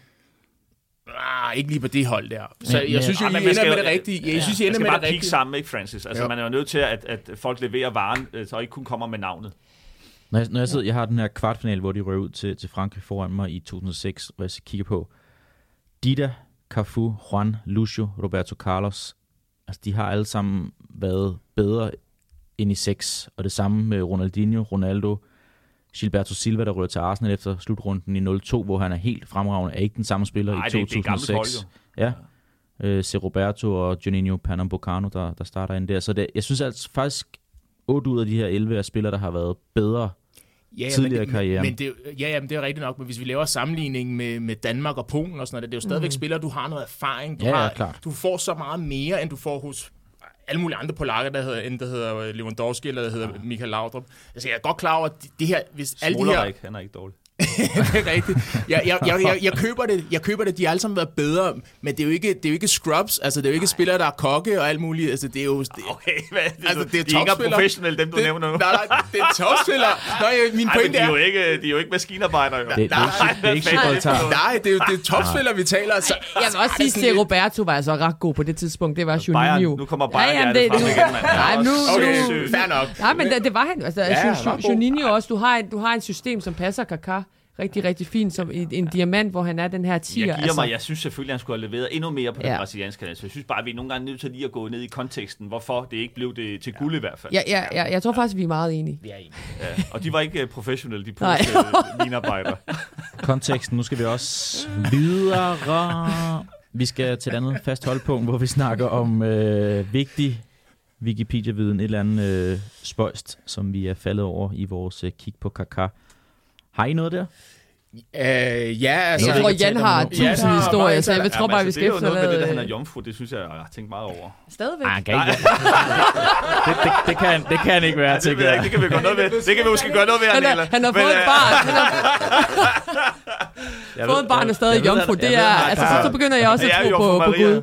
Ah, ikke lige på det hold der. Så jeg, jeg synes jo, I ender med det rigtige. Jeg, jeg synes, I ender med det rigtige. Man skal bare sammen, ikke Francis? Altså, jo. man er jo nødt til, at, at folk leverer varen, øh, så ikke kun kommer med navnet. Når jeg, når jeg sidder, jeg har den her kvartfinal, hvor de rører ud til, til Frankrig foran mig i 2006, hvor jeg kigger på Dida, Cafu, Juan, Lucio, Roberto Carlos. Altså, de har alle sammen været bedre end i 6, og det samme med Ronaldinho, Ronaldo, Gilberto Silva, der rører til Arsenal efter slutrunden i 0-2, hvor han er helt fremragende, er ikke den samme spiller Ej, i 2006. Det, det er ja. Øh, Se Roberto og Juninho Pernambucano, der, der starter ind der. Så det, jeg synes altså faktisk, 8 ud af de her 11 er spillere, der har været bedre ja, tidligere i karrieren. Men det, ja, ja, men det er rigtigt nok, men hvis vi laver sammenligning med, med Danmark og Polen og sådan noget, det er jo stadigvæk mm. spillere, du har noget erfaring, du, ja, har, ja, klart. du får så meget mere, end du får hos alle mulige andre polakker, der hedder, end der hedder Lewandowski, eller der hedder ja. Michael Laudrup. Altså, jeg er godt klar over, at det her... Hvis alle de her... han er ikke dårlig. Det er rigtigt. Jeg, jeg, jeg, jeg, jeg, køber det. Jeg køber det. De har alle sammen været bedre, men det er jo ikke, det er jo ikke scrubs. Altså, det er jo ikke Nej. spillere, der er kokke og alt muligt. Altså, det er jo... Det, okay, hvad? Det, altså, det er de er ikke professionelle, dem du det, nævner nu. Nej, nej, det er topspillere. Nej, min Ej, pointe de er... Jo ikke, de er jo ikke maskinarbejdere, jo. Det, det, nej, det, er ikke Nej, det er jo det er topspillere, vi taler. Så, jeg vil også sige, at Roberto var altså ret god på det tidspunkt. Det var Juninho. Nu kommer Bayern ja, det, frem igen, mand. Nej, nu... Okay, fair nok. Nej, men det var han. Altså, Juninho også. Du har et system, som passer Kaká rigtig, rigtig fint som en, en diamant, hvor han er den her tiger. Jeg giver altså. mig, jeg synes selvfølgelig, at han skulle have leveret endnu mere på ja. den brasilianske kanal. Så jeg synes bare, at vi er nogle gange nødt til lige at gå ned i konteksten, hvorfor det ikke blev det til guld i hvert fald. Ja, ja, ja jeg tror faktisk, vi er meget enige. Vi er enige. Ja, og de var ikke uh, professionelle, de polske minarbejdere. Konteksten, nu skal vi også videre. Vi skal til et andet fast holdpunkt, hvor vi snakker om øh, vigtig Wikipedia-viden, et eller andet øh, spøjst, som vi er faldet over i vores øh, kig på Kaka. Har I noget der? Uh, ja, altså... Jeg tror, Jan har tusind ja, historier, så jeg tror bare, vi skal Det er jo noget med det, der han er jomfru, det synes jeg, jeg har tænkt meget over. Stadigvæk? Ah, kan ikke. det, det, det, kan, det kan ikke være, ja, det, jeg. det kan vi gøre noget ved. Det kan vi måske gøre noget ved, han, har, han har fået et barn. Han har fået et barn og stadig jomfru. Det er, altså, så begynder jeg også at tro på, på Gud.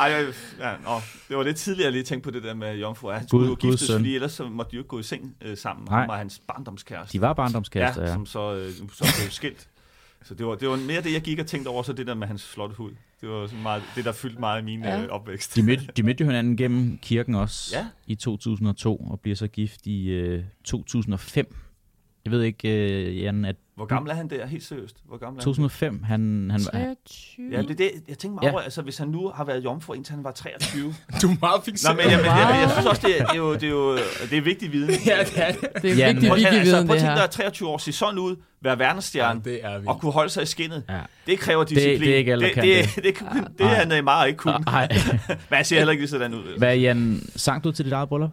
Ej, ja, nå, det var lidt tidligere, jeg lige tænkte på det der med jomfru. Han skulle jo giftes, fordi ellers så måtte de jo ikke gå i seng øh, sammen. Nej. Han var hans barndomskæreste. De var barndomskærester, ja. ja. Som så, øh, så blev skilt. Så det var, det var mere det, jeg gik og tænkte over, så det der med hans flotte hud. Det var sådan meget, det, der fyldte meget i min ja. øh, opvækst. De mødte, de mødte jo hinanden gennem kirken også ja. i 2002, og bliver så gift i øh, 2005. Jeg ved ikke, øh, Jan, at hvor gammel er han der, helt seriøst? Hvor gammel er 2005, han... han 23? Ja, det er det, jeg tænker mig ja. over, altså hvis han nu har været jomfru, indtil han var 23. du er meget fixeret. Nå, men jeg, jeg, jeg, jeg, synes også, det er, det er, jo, det er, jo, det er vigtig viden. ja, det er det. Det er ja, vigtig, vigtig altså, viden, Prøv at tænke dig 23 år, se sådan ud, være verdensstjerne, ja, det er og kunne holde sig i skinnet. Ja. Det kræver disciplin. Det, det er ikke alle, det, det, det, det, det, det, det er han meget ikke kunne. Nej. Men jeg ser heller ikke lige sådan ud. Hvad, Jan, sang du til dit eget bryllup?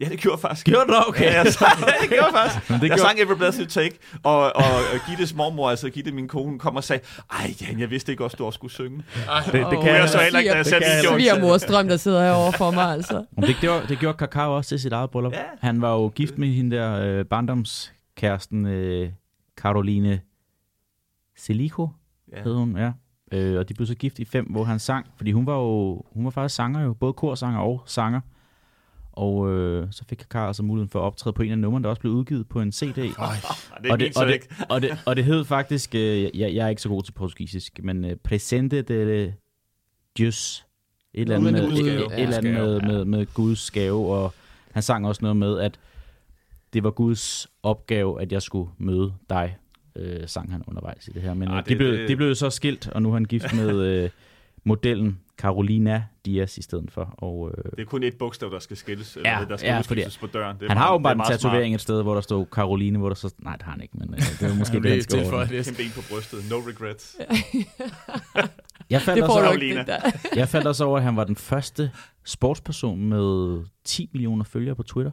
Ja, det gjorde faktisk. Gjorde du? Okay. Ja, jeg sang, det gjorde faktisk. det jeg gjorde... sang Every You Take, og, og, og Gittes mormor, altså Gitte, min kone, kom og sagde, ej Jan, jeg vidste ikke også, du også skulle synge. Ej, det, det, kan jeg så heller ikke, da jeg satte min jokes. mors drøm, der sidder herovre for mig, altså. det, gjorde, det gjorde Kakao også til sit eget bryllup. Ja. Han var jo gift med hende der øh, barndomskæresten, øh, Caroline Selico, ja. hed hun, ja. Øh, og de blev så gift i fem, hvor han sang, fordi hun var jo, hun var faktisk sanger jo, både korsanger og sanger. Og øh, så fik Kakar altså muligheden for at optræde på en af numrene, der også blev udgivet på en CD. Ej, det og, det, og, det, og, det, og det hed faktisk, øh, jeg, jeg er ikke så god til portugisisk, men øh, Presente de Dios. Et eller andet, med, et, et eller andet med, med, med Guds gave, og han sang også noget med, at det var Guds opgave, at jeg skulle møde dig, øh, sang han undervejs i det her. Men Arh, det, de, blev, det... de blev så skilt, og nu er han gift med øh, modellen Carolina Diaz i stedet for. Og, øh, Det er kun et bogstav, der skal skilles, eller Ja, hvad, der skal ja, ja, fordi udskiftes på døren. Det er han meget- har jo bare en tatovering et sted, hvor der står Caroline, hvor der så... Nej, det har han ikke, men øh, det er måske det, han skal over. det. Smart. Kæmpe en på brystet. No regrets. Jeg faldt, Det får også, over- jeg faldt også over, at han var den første sportsperson med 10 millioner følgere på Twitter.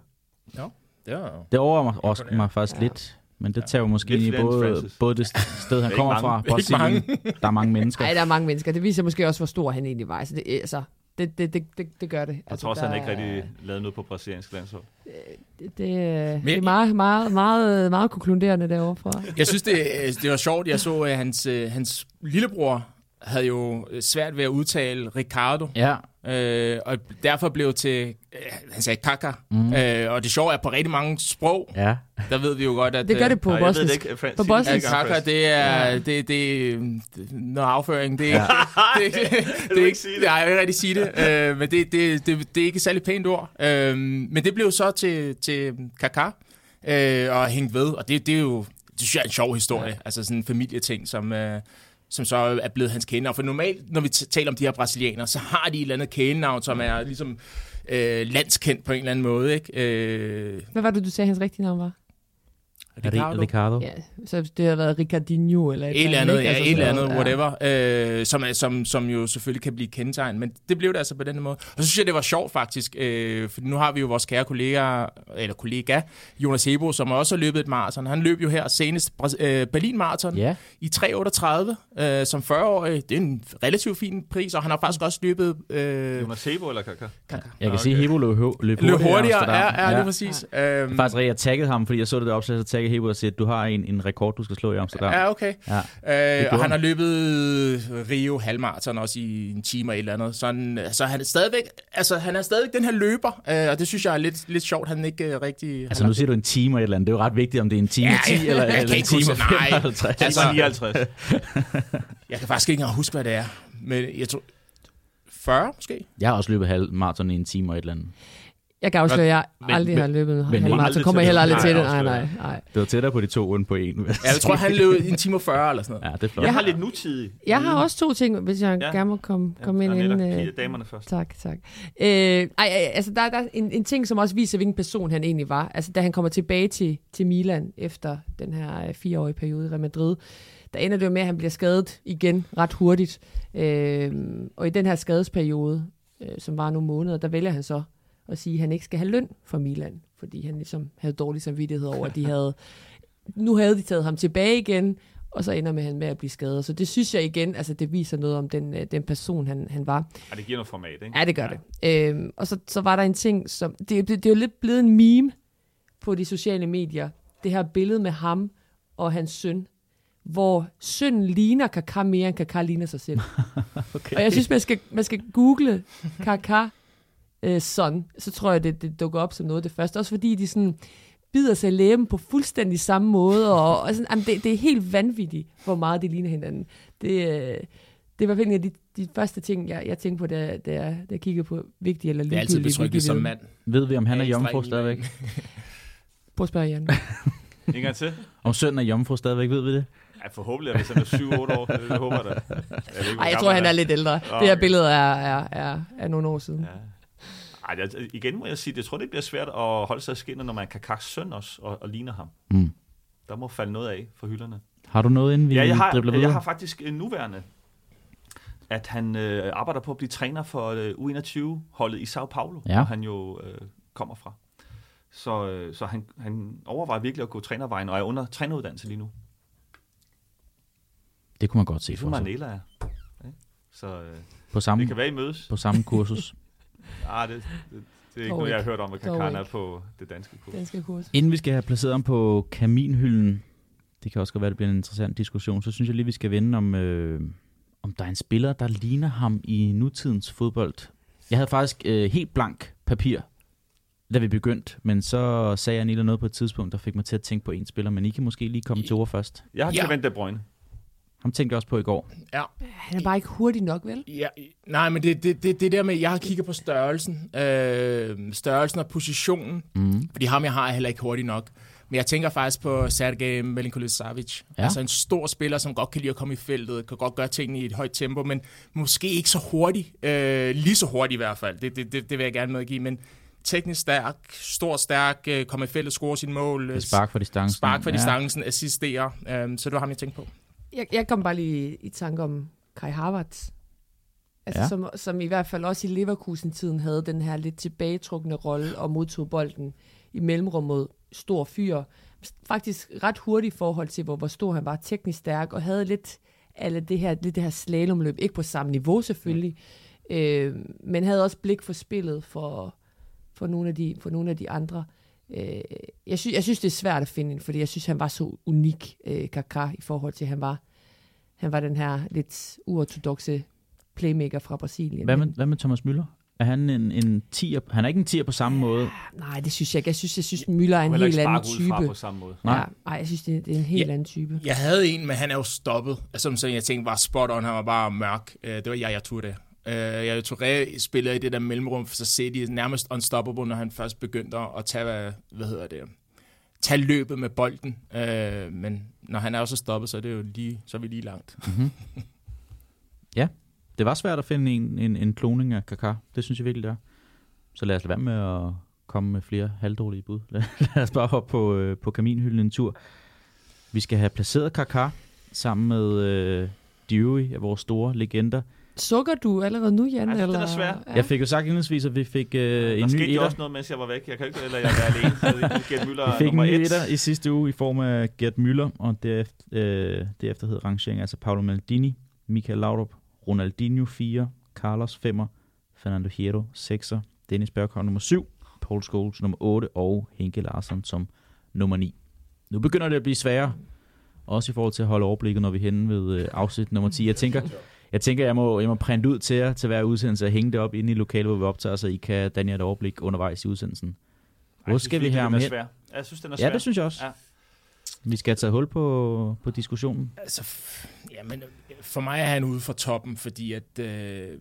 Det var, Det overrasker mig, mig faktisk Ja. lidt. Men det tager jo måske ind i både, både det sted, han kommer fra, Brasilien. Der er mange mennesker. Nej, der er mange mennesker. Det viser måske også, hvor stor han egentlig var. Altså, det, altså, det, det, det, det, det gør det. Jeg Altså, tror også, han ikke rigtig lavede noget på brasiliansk landshold. Det, det, det Men- er meget, meget, meget, meget konkluderende derovre fra. Jeg synes, det, det var sjovt. Jeg så, at hans, øh, hans lillebror havde jo svært ved at udtale Ricardo, Ja, øh, og derfor blev til, øh, han sagde kaka. Mm. Øh, og det sjove er, på rigtig mange sprog, ja. der ved vi jo godt, at... Det gør det på Nej, jeg ved det bosnisk. ikke. På bosnisk. gang, kaka, det er, Ja. det, det, det, noget afføring. Det, Ja. ja. det, det, det, det, ikke sige det? Nej, jeg vil ikke rigtig sige det. Øh, men det, det, det, det er ikke et særlig pænt ord. Øh, men det blev så til, til kaka øh, og hængt ved. Og det, det er jo det synes jeg er en sjov historie. Ja. Altså sådan en familieting, som... Øh, som så er blevet hans kælenavn. For normalt, når vi t- taler om de her brasilianere, så har de et eller andet kælenavn, som er ligesom øh, landskendt på en eller anden måde. Ikke? Øh, Hvad var det, du sagde, hans rigtige navn var? Ricardo. Ricardo. Ja, så det har været Ricardinho eller et, Et eller andet, ikke? ja, Altså et eller sådan andet, whatever, øh, som, er- som, som jo selvfølgelig kan blive kendetegn, men det blev det altså på den måde. Og så synes jeg, det var sjovt faktisk, øh, for nu har vi jo vores kære kollega, eller kollega, Jonas Hebo, som også har løbet et maraton. Han løb jo her senest øh, Berlin Marathon Ja, i 3.38 øh, som 40-årig. Det er en relativt fin pris, og han har faktisk også løbet... Øh, Jonas Sebo eller Kaka? jeg kan Okay. sige, at Hebo løb, løb, løb løb hurtigere. i hurtigere, ja, ja, lige præcis. Ja. Øhm, faktisk jeg taggede ham, fordi jeg så det der opslag, så taggede Hebo og sagde, at du har en, en rekord, du skal slå i Amsterdam. Ja, okay. Ja. Øh, og han har løbet Rio halvmarathon også i en time og et eller andet. Så han, så han er stadigvæk, altså han er stadigvæk den her løber, øh, og det synes jeg er lidt, lidt sjovt, han ikke øh, rigtig... Altså nu siger du en time og et eller andet. Det er jo ret vigtigt, om det er en time Ja, og 10 ja, eller, jeg kan eller en ikke time huske og det. Nej. 55. Altså- Altså, 59. Jeg kan faktisk ikke engang huske, hvad det er. Men jeg tror... 40 måske? Jeg har også løbet halv maraton i en time og et eller andet. Jeg kan afsløre, at jeg Men- aldrig men- har løbet en men- halv men- maraton. aldrig kommer jeg heller aldrig til det. Nej, Nej, nej. Det var tættere på de to uden på en. Ja, jeg tror, han løb en time og 40 eller sådan noget. Ja, det er flot. Jeg har lidt nutidig. Jeg har også to ting, hvis jeg Ja. gerne må komme, komme ind inden... Øh, damerne først. tak, tak. Øh, ej, ej, altså der, der er en, en ting, som også viser, hvilken person han egentlig var. Altså da han kommer tilbage til, til Milan efter den her øh, fireårige periode i Real Madrid, der ender det jo med, at han bliver skadet igen ret hurtigt. Øh, og i den her skadesperiode, øh, som var nogle måneder, der vælger han så at sige, at han ikke skal have løn for Milan, fordi han ligesom havde dårlig samvittighed over, at de havde... Nu havde de taget ham tilbage igen, og så ender med han med at blive skadet. Så det synes jeg igen, altså det viser noget om den, øh, den person, han, han var. Ja, det giver noget format, ikke? Ja, det gør det. Øhm, og så, så var der en ting, som... Det, det, det er jo lidt blevet en meme på de sociale medier. Det her billede med ham og hans søn, hvor sønnen ligner Kaká mere, end Kaká ligner sig selv. Okay. Og jeg synes, man skal, man skal google Kaká øh, son, så tror jeg, det, det dukker op som noget af det første. Også fordi de sådan bider sig læben på fuldstændig samme måde, og, og sådan, jamen, det, det er helt vanvittigt, hvor meget de ligner hinanden. Det, øh, det er fald en af de, de første ting, jeg, jeg tænkte på, da, da, jeg, da jeg kiggede på vigtige eller Det er altid ligegyldige betryggende som mand. Ved vi, om han er jomfru stadigvæk? Prøv at spørge Jan. En gang til. Om sønnen er jomfru stadigvæk, ved vi det? Ja, forhåbentlig er det sådan 7-8 år. Det, det håber jeg da. Jeg Ej, jeg tror, han er lidt ældre. Åh, Det her okay. billede er, er, er, er nogle år siden. Ja. Det, igen må jeg sige, jeg tror, det bliver svært at holde sig i skinnet, når man kan kakke søn også, og, og ligner ham. Mm. Der må falde noget af for hylderne. Har du noget, inden vi Ja, jeg har, dribler videre? jeg har faktisk en nuværende, at han øh, arbejder på at blive træner for øh, U21-holdet i Sao Paulo, Ja. hvor han jo øh, kommer fra. Så, øh, så han, han overvejer virkelig at gå trænervejen, og er under træneruddannelse lige nu. Det kunne man godt se Det for sig. Manela er. Ikke? Så øh, På samme, det kan være, I mødes. på samme kursus. Ah, det, det, det er ikke noget, jeg har hørt om, at Kakan er på det danske kurs. Danske kurs. Inden vi skal have placeret ham på kaminhylden, det kan også godt være, det bliver en interessant diskussion, så synes jeg lige, vi skal vende om, øh, om der er en spiller, der ligner ham i nutidens fodbold. Jeg havde faktisk øh, helt blank papir, da vi begyndte, men så sagde Anita noget på et tidspunkt, der fik mig til at tænke på en spiller, men I kan måske lige komme til ord først. Jeg har Ja. Kevin De Bruyne. Ham tænkte jeg også på i går. Ja, Han er bare ikke hurtig nok, vel? Ja, nej, men det, det, det, det der med, jeg har kigget på størrelsen, øh, størrelsen og positionen, Mm. fordi ham jeg har er heller ikke hurtigt nok. Men jeg tænker faktisk på Sergej Milinkovic-Savic. Ja. Altså en stor spiller, som godt kan lide at komme i feltet, kan godt gøre tingene i et højt tempo, men måske ikke så hurtigt. Øh, lige så hurtigt i hvert fald. Det, det, det, det vil jeg gerne medgive. Men teknisk stærk, stor stærk, øh, kommer i feltet, score sin mål. Spark for distancen. Spark for ja. distancen, assisterer. Øh, så det var ham, jeg tænkte på. Jeg, jeg kom bare lige i tanke om Kai Havertz. Altså, ja. som, som i hvert fald også i Leverkusen-tiden havde den her lidt tilbagetrukne rolle og modtog bolden i mellemrummet stor fyr. Faktisk ret hurtigt i forhold til, hvor, hvor stor han var teknisk stærk, og havde lidt alle det her, lidt det her slalomløb. Ikke på samme niveau selvfølgelig, mm. øh, men havde også blik for spillet for, for, nogle, af de, for nogle af de andre. Øh, jeg, synes, jeg synes, det er svært at finde, fordi jeg synes, han var så unik, øh, Kaká, i forhold til, at han var, han var den her lidt uortodoxe playmaker fra Brasilien. Hvad med, hvad med Thomas Müller? Er han en, en tier? Han er ikke en tier på samme måde. Nej, det synes jeg ikke. Jeg synes, jeg synes Müller er en helt anden type. på samme måde. Nej. Ja, nej, jeg synes, det, er, det er en helt ja, anden type. Jeg havde en, men han er jo stoppet. Altså, som jeg tænkte var spot on, han var bare mørk. Øh, det var Yaya Touré. Yaya Touré spiller i det der mellemrum, så ser de nærmest unstoppable, når han først begyndte at tage, hvad, hvad hedder det, tage løbet med bolden. Øh, men når han er også stoppet, så er det jo lige, så er vi lige langt. Mm-hmm. ja, det var svært at finde en, en, en kloning af Kaká. Det synes jeg virkelig, det er. Så lad os lade være med at komme med flere halvdårlige bud. Lad, lad os bare hoppe på, øh, på kaminhylden en tur. Vi skal have placeret Kaká sammen med øh, de øvrige af vores store legender. Sukker du allerede nu, Jan? Altså, eller? den er svær. Ja. Jeg fik jo sagt indledningsvis, at vi fik øh, ja, en ny Der skete også noget, mens jeg var væk. Jeg kan ikke, eller jeg var alene. Gert Müller vi fik en ny etter i sidste uge i form af Gert Müller, og derefter, øh, derefter hed rangeringen altså Paolo Maldini, Michael Laudrup, Ronaldinho 4, Carlos 5, Fernando Hierro 6, Dennis Bergkamp nummer 7, Paul Scholes nummer 8 og Henke Larsson som nummer 9. Nu begynder det at blive sværere, også i forhold til at holde overblikket, når vi er henne ved øh, afsnit nummer 10. Jeg tænker, jeg tænker, jeg må, jeg må printe ud til jer til hver udsendelse og hænge det op inde i lokalet, hvor vi optager, så I kan danne et overblik undervejs i udsendelsen. Hvor skal vi ham hen? Jeg synes, den er svær. Ja, det synes jeg også. Ja. Vi skal taget hul på, på diskussionen. Altså, ja, men for mig er han ude for toppen, fordi at... Øh,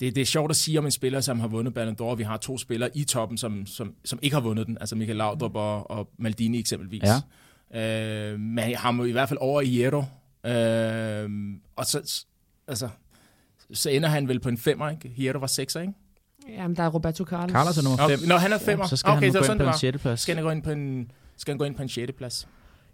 det, det er sjovt at sige om en spiller, som har vundet Ballon d'Or. Vi har to spillere i toppen, som, som, som ikke har vundet den. Altså Michael Laudrup og, og Maldini eksempelvis. Ja. Øh, men han må i hvert fald over i Hierro. Øh, og så, altså, så ender han vel på en femmer, ikke? Hierro var sekser, ikke? Jamen, der er Roberto Carlos. Carlos er nummer 5. Okay. Nå, han er femmer. Ja, så skal okay, han gå så ind på en sjette plads. Skal han gå ind på en, skal han gå ind på en sjette plads?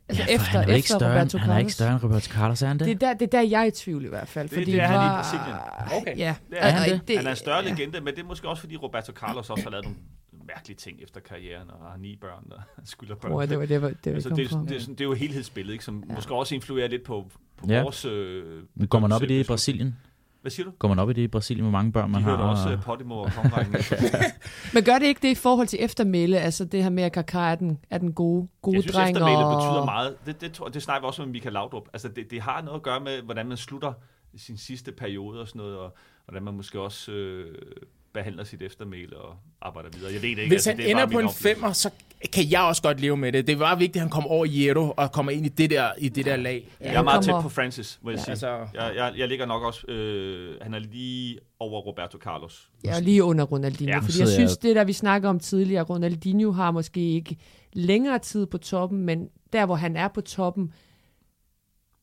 Altså ja, efter, han er ikke større, Roberto Han er ikke større end Roberto Carlos, er han det? Det er der, det er der jeg er i tvivl i hvert fald. Det, fordi det er var, han i Brasilien. Okay. Ja. Det er, han, det? han er en større ja. legende, men det er måske også, fordi Roberto Carlos også har lavet nogle mærkelige ting efter karrieren, og har ni børn, og skylder børn. Oh, det var det, var, det, altså, det, er, det, er, det er jo helhedsbilledet, ikke, som ja. måske også influerer lidt på, på ja. vores... Øh, men går man op i det i Brasilien? Hvad siger du? Går man op i det i Brasilien, hvor mange børn man De har? De også uh, Podimo og. Men gør det ikke det i forhold til eftermæle? Altså det her med, at Kaká er den, er den gode, gode jeg synes, dreng? eftermæle og... betyder meget. Det, det, det, det snakker vi også med Michael Laudrup. Altså det, det har noget at gøre med, hvordan man slutter sin sidste periode og sådan noget, og hvordan man måske også øh, behandler sit eftermæle og arbejder videre. Jeg ved det ikke. Hvis altså, han det ender på en femmer, så kan jeg også godt leve med det. Det var vigtigt, at han kom over i Hierro og kommer ind i det der, i det der lag. Ja, jeg er meget kommer... tæt på Francis, må jeg ja. sige. Altså... Jeg, jeg, jeg ligger nok også... Øh, han er lige over Roberto Carlos. Ja, lige under Ronaldinho. Ja, fordi jeg synes, jeg... det der vi snakker om tidligere, Ronaldinho har måske ikke længere tid på toppen, men der, hvor han er på toppen,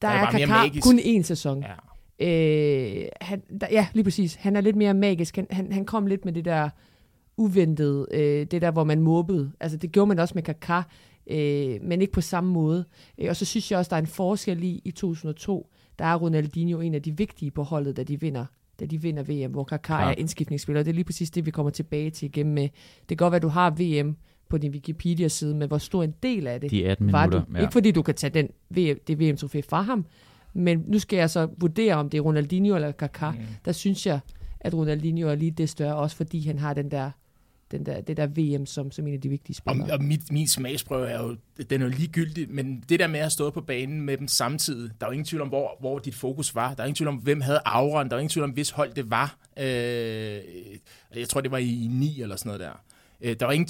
der er, er Kaká kun én sæson. Ja. Øh, han, der, ja, lige præcis. Han er lidt mere magisk. Han, han, han kom lidt med det der uventede, øh, det der, hvor man mobbede. Altså, det gjorde man også med Kaká, øh, men ikke på samme måde. Øh, og så synes jeg også, der er en forskel i, i 2002, der er Ronaldinho en af de vigtige på holdet, da de vinder da de vinder VM, hvor Kaká ja. er indskiftningsspiller. Det er lige præcis det, vi kommer tilbage til igen med. Det kan godt være, at du har VM på din Wikipedia-side, men hvor stor en del af det de 18 var minutter, du? Ja. Ikke fordi du kan tage den VM, det VM-trofæ fra ham, men nu skal jeg så vurdere, om det er Ronaldinho eller Kaká. Mm. Der synes jeg, at Ronaldinho er lige det større, også fordi han har den der den der, det der VM som, som en af de vigtige spillere. Og, og mit, min smagsprøve er jo, den er jo ligegyldig, men det der med at stå på banen med dem samtidig, der er jo ingen tvivl om, hvor, hvor dit fokus var. Der er ingen tvivl om, hvem havde auraen. Der er ingen tvivl om, hvis hold det var. Øh, jeg tror, det var i 9 eller sådan noget der. Øh, der var ingen,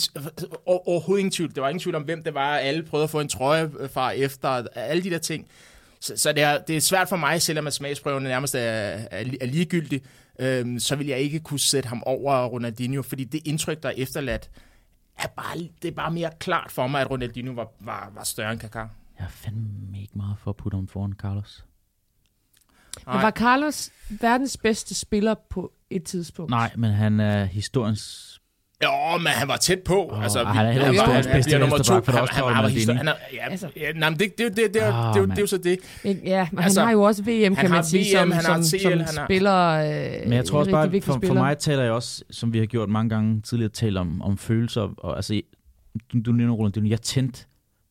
overhovedet ingen tvivl. Der var ingen tvivl om, hvem det var. Alle prøvede at få en trøje fra efter. Alle de der ting. Så, så det, er, det er svært for mig, selvom at smagsprøverne nærmest er, er, er ligegyldige, øhm, så vil jeg ikke kunne sætte ham over Ronaldinho, fordi det indtryk, der er efterladt, er bare, det er bare mere klart for mig, at Ronaldinho var, var, var større end Kaká. Jeg er fandme ikke meget for at putte ham foran Carlos. Men var Carlos verdens bedste spiller på et tidspunkt? Nej, men han er historiens... Jo, men han var tæt på. Åh, altså, han er heller ikke han- han bedste bliver nummer to. Han, også han, histor- han er, ja, Altså. ja, nej, men det, det, det, det, det, Ah, det, det, det, er jo så det. Ja, men Altså, han har jo også VM, kan har man sige, VM, som, han har som, TL, som han har- spiller. Øh, Men jeg tror også bare, for, for mig taler jeg også, som vi har gjort mange gange tidligere, talt om, om følelser. Og, altså, du, du nævner Ronaldinho. Jeg tændte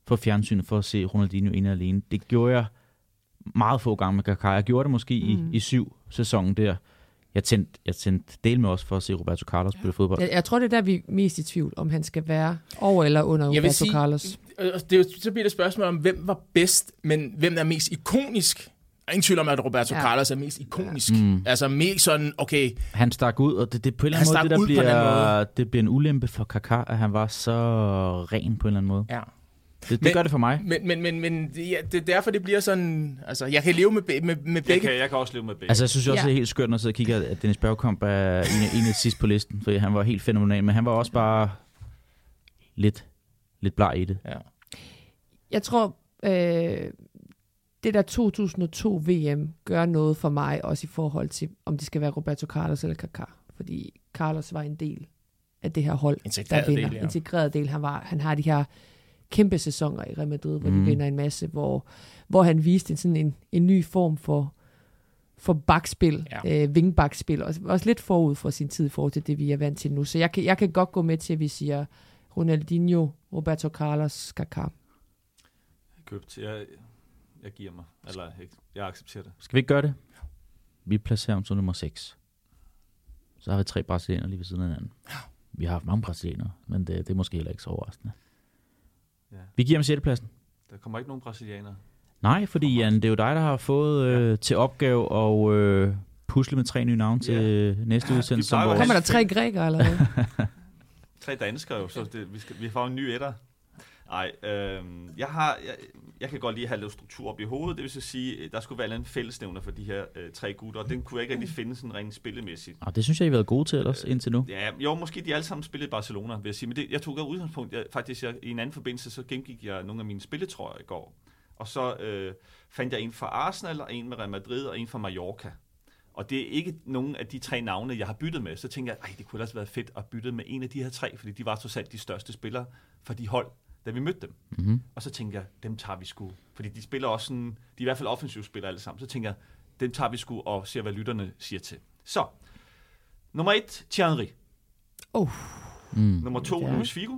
for fjernsynet for at se Ronaldinho ene og alene. Det gjorde jeg meget få gange med Kaká. Jeg gjorde det måske. Mm. i, i syv sæsonen der. Jeg tændte, jeg tændte del med også for at se Roberto Carlos spille fodbold. Jeg, jeg tror, det er der, vi er mest i tvivl, om han skal være over eller under Jeg vil Roberto sige- Carlos. Øh, det er jo, så bliver det et spørgsmål om, hvem var bedst, men hvem er mest ikonisk. Er ingen tvivl om, at Roberto Ja. ja. Carlos er mest ikonisk. Mm. Mm. Altså mest sådan, okay, Han stak ud, og det, det på en eller Han anden måde, stak det, der bliver, det bliver en ulempe for Kaká, at han var så ren på en eller anden måde. ja. Det, det Men- gør det for mig. Men, men, men, men det, ja, det er derfor, det bliver sådan... Altså, jeg kan leve med, be- med, med Jeg begge. kan, jeg kan også leve med begge. Altså, jeg synes også, Ja. det er helt skørt, når jeg sidder og kigger, at Dennis Bergkamp er en, en af sidst på listen, for han var helt fænomenal, men han var også bare lidt, lidt bleg i det. Ja. Jeg tror, øh, det der 2002 VM gør noget for mig, også i forhold til, om det skal være Roberto Carlos eller Kaká. Fordi Carlos var en del af det her hold, der Integreret vinder. del, ja. Integreret del. Han, var, han har de her kæmpe sæsoner i Real Madrid, hvor Mm. de vinder en masse, hvor, hvor han viste en, sådan en, en ny form for, for bakspil, Ja. ja. øh, vingbakspil, og også lidt forud for sin tid i forhold til det, vi er vant til nu. Så jeg kan, jeg kan godt gå med til, at vi siger Ronaldinho, Roberto Carlos, Kaká. købt. Jeg, jeg giver mig. Eller jeg, jeg accepterer det. Skal vi ikke gøre det? Vi placerer ham som nummer 6. Så har vi tre brasilianere lige ved siden af hinanden. Vi har haft mange brasilianere, men det, det er måske heller ikke så overraskende. Ja. Vi giver ham 6. pladsen. Der kommer ikke nogen brasilianere. Nej, fordi Jan, det er jo dig, der har fået øh, til opgave at øh, pusle med tre nye navne til øh, næste Ja, udsendelse. Kommer der tre grækere eller hvad? Tre danskere jo, så det, vi, skal, vi får en ny etter. Nej, øh, jeg, har, jeg, jeg kan godt lige have lidt struktur op i hovedet. Det vil så sige, øh, der skulle være en fællesnævner for de her øh, tre gutter, og den kunne jeg ikke rigtig finde sådan rent spillemæssigt. og det synes jeg, I har været gode til ellers indtil nu. Ja, jo, måske de alle sammen spillede i Barcelona, vil jeg sige. Men det, jeg tog et udgangspunkt. Jeg, faktisk, jeg, i en anden forbindelse, så gennemgik jeg nogle af mine spilletrøjer i går. Og så øh, fandt jeg en fra Arsenal, og en med Real Madrid, og en fra Mallorca. Og det er ikke nogen af de tre navne, jeg har byttet med. Så tænker jeg, ej, det kunne ellers være fedt at bytte med en af de her tre, fordi de var trods alt de største spillere for de hold, da vi mødte dem. Mm-hmm. Og så tænker jeg, dem tager vi sgu. Fordi de spiller også sådan, de er i hvert fald offensivt spillere alle sammen. Så tænker jeg, dem tager vi sgu og ser, hvad lytterne siger til. Så, nummer et, Thierry. Mm. Nummer to, Ja. Luis Figo.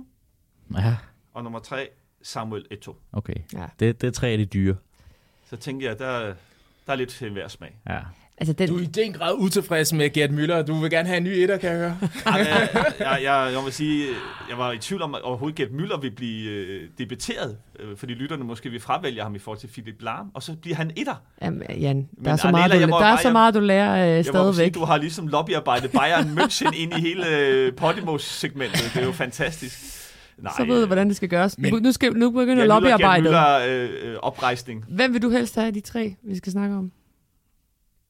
Ja, Og nummer tre, Samuel Eto'o. okay. Ja. Det, det er tre af de dyre. Så tænker jeg, der, der er lidt til enhver smag. Ja. Altså, den, Du er i den grad utilfreds med Gert Müller. Du vil gerne have en ny etter, kan jeg høre. jeg, jeg, jeg, jeg, vil sige, jeg var i tvivl om, at overhovedet Gert Müller vil blive øh, debiteret, øh, fordi lytterne måske vil fravælge ham i forhold til Philip Lahm, og så bliver han etter. Jamen, Jan, der Men er så Arnella, meget, du, må der er bare- så meget, du lærer øh, Jeg må sige, stadigvæk. du har ligesom lobbyarbejdet Bayern München ind i hele øh, Podimo-segmentet. Det er jo fantastisk. Nej, Så ved du, hvordan det skal gøres. Men- nu, skal, nu begynder Müller, lobbyarbejdet. Gert Müller, øh, øh, oprejsning. Hvem vil du helst have af de tre, vi skal snakke om?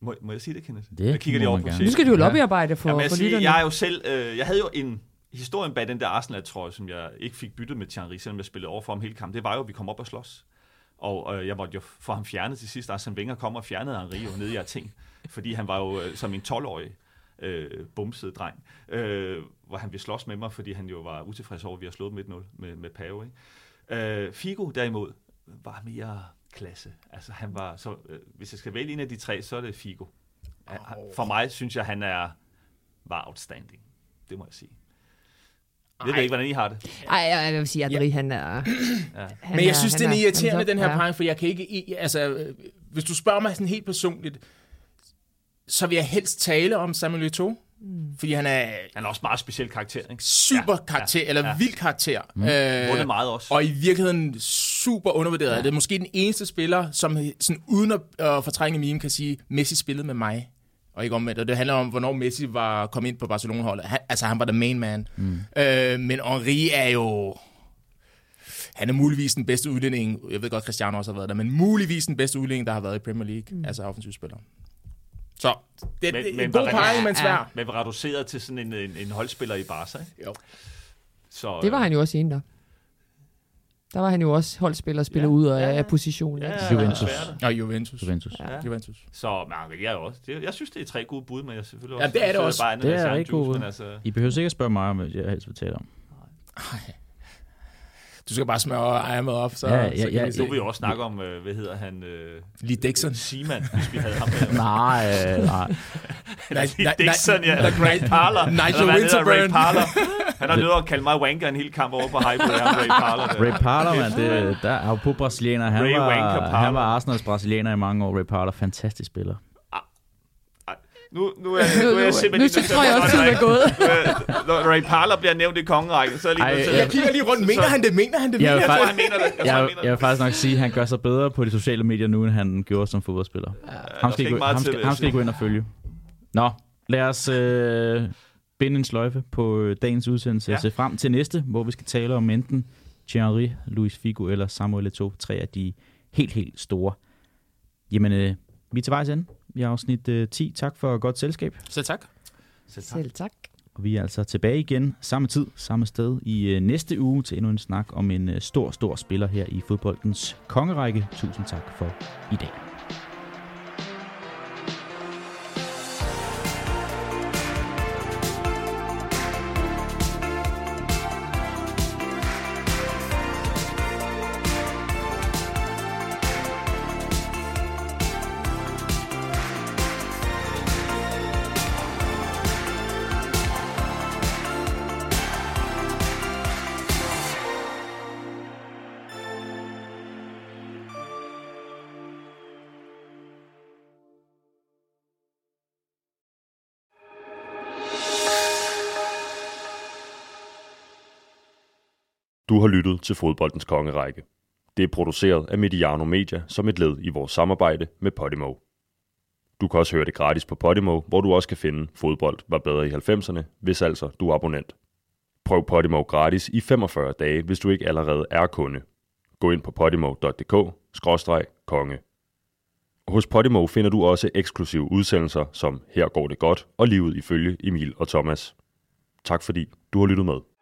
Må, må jeg sige det, Kenneth? Det jeg kigger lige over på. Nu skal du jo Ja. lobbyarbejde for, Jamen, jeg, for lytterne. jeg er jo selv, øh, jeg havde jo en historien bag den der Arsenal-trøje, som jeg ikke fik byttet med Thierry, selvom jeg spillede over for ham hele kampen. Det var jo, at vi kom op og slås. Og øh, jeg måtte jo få ham fjernet til sidst. Arsene Wenger kom og fjernede Henri jo nede i ting, fordi han var jo øh, som en 12-årig øh, bumset dreng, øh, hvor han ville slås med mig, fordi han jo var utilfreds over, at vi har slået dem 1-0 med, med Pave. Ikke? Øh, Figo derimod var mere klasse. Altså han var, så, øh, hvis jeg skal vælge en af de tre, så er det Figo. Han- For mig synes jeg, han er var outstanding. Det må jeg sige. Jeg ved ikke, hvordan I har det. Ej, jeg, jeg vil sige, at Henri, han er... Ja. Han Men jeg synes, han den er irriterende, han den her ja. parring, for jeg kan ikke... Altså, øh, hvis du spørger mig sådan helt personligt, så vil jeg helst tale om Samuel Eto'o, mm. fordi han er Han er også meget speciel karakter, ikke? super Ja, karakter, ja, eller ja. vild karakter. Mm. Vundet meget også. Og i virkeligheden super undervurderet. Ja. Det er måske den eneste spiller, som sådan, uden at øh, fortrænge meme kan sige, Messi spillede med mig. Og ikke omvendt. Og det handler om, hvornår Messi var kommet ind på Barcelona-holdet. Han, altså, han var the main man. Mm. Øh, men Henri er jo... Han er muligvis den bedste udlænding. Jeg ved godt, Cristiano også har været der, men muligvis den bedste udlænding, der har været i Premier League. Mm. Altså offensivspiller. Så det, Men- det er men en god parring, men Ja. svær. Men reduceret til sådan en, en, en holdspiller i Barca, ikke? Jo. Så, Det var øh, han jo også en der. Der var han jo også holdspiller og spiller Ja, ud af, ja, ja. af position. Ja, ikke? ja, Juventus. Og Juventus. Juventus. Ja. Ja. Juventus. Så men jeg, er jo også, det, jeg synes, det er tre gode bud, men jeg selvfølgelig Ja, også... det er det så også. Bare Det er rigtig gode. altså, I behøver sikkert spørge mig om, hvad jeg helst vil tale om. Du skal bare smøre ærmet op, så, Ja, ja, så ja, vi nu vil vi også snakke om, øh, hvad hedder han? Øh, Lee Dixon. Seaman, hvis vi havde ham med. Nej, øh, nej. Eller Lee Dixon, ja. nej, Ray Parler. Nigel Eller hedder, Ray Winterburn. Parler. Han har nødt at kalde mig wanker en hel kamp over på Hypo. Ja, Ray Parler. Der. Ray Parler, man, det, der er jo på brasilianer. Han Ray var, han var Arsenals brasilianer i mange år. Ray Parler, fantastisk spiller. Nu, nu er, Nu, nu er nu, jeg nu, simpelthen... nu så tror jeg også, tiden er gået. Når Ray Parler bliver nævnt i kongerækken, så er jeg lige Ej, til Jeg kigger lige rundt. Mener han det? Mener han det? Jeg Mener Jeg han mener det. Jeg tror, han Jeg, mener jeg det. vil faktisk nok sige, at han gør sig bedre på de sociale medier nu, end han gjorde som fodboldspiller. ham, skal ikke ham, skal, jeg ham skal gå ind og følge. Nå, lad os øh, binde en sløjfe på øh, dagens udsendelse. Ja. Ja. Se frem til næste, hvor vi skal tale om enten Thierry, Luis Figo eller Samuel Eto'o. Tre af de helt, helt store. Jamen, øh, vi er til vejs ende. Vi er afsnit øh, 10. Tak for godt selskab. Så tak. Selv tak. Selv tak. Og vi er altså tilbage igen samme tid, samme sted i øh, næste uge til endnu en snak om en øh, stor, stor spiller her i fodboldens kongerække. Tusind tak for i dag. Du har lyttet til Fodboldens Kongerække. Det er produceret af Mediano Media som et led i vores samarbejde med Podimo. Du kan også høre det gratis på Podimo, hvor du også kan finde Fodbold var bedre i 90'erne, hvis altså du er abonnent. Prøv Podimo gratis i 45 dage, hvis du ikke allerede er kunde. Gå ind på podimo.dk-konge. Hos Podimo finder du også eksklusive udsendelser som Her går det godt og livet ifølge Emil og Thomas. Tak fordi du har lyttet med.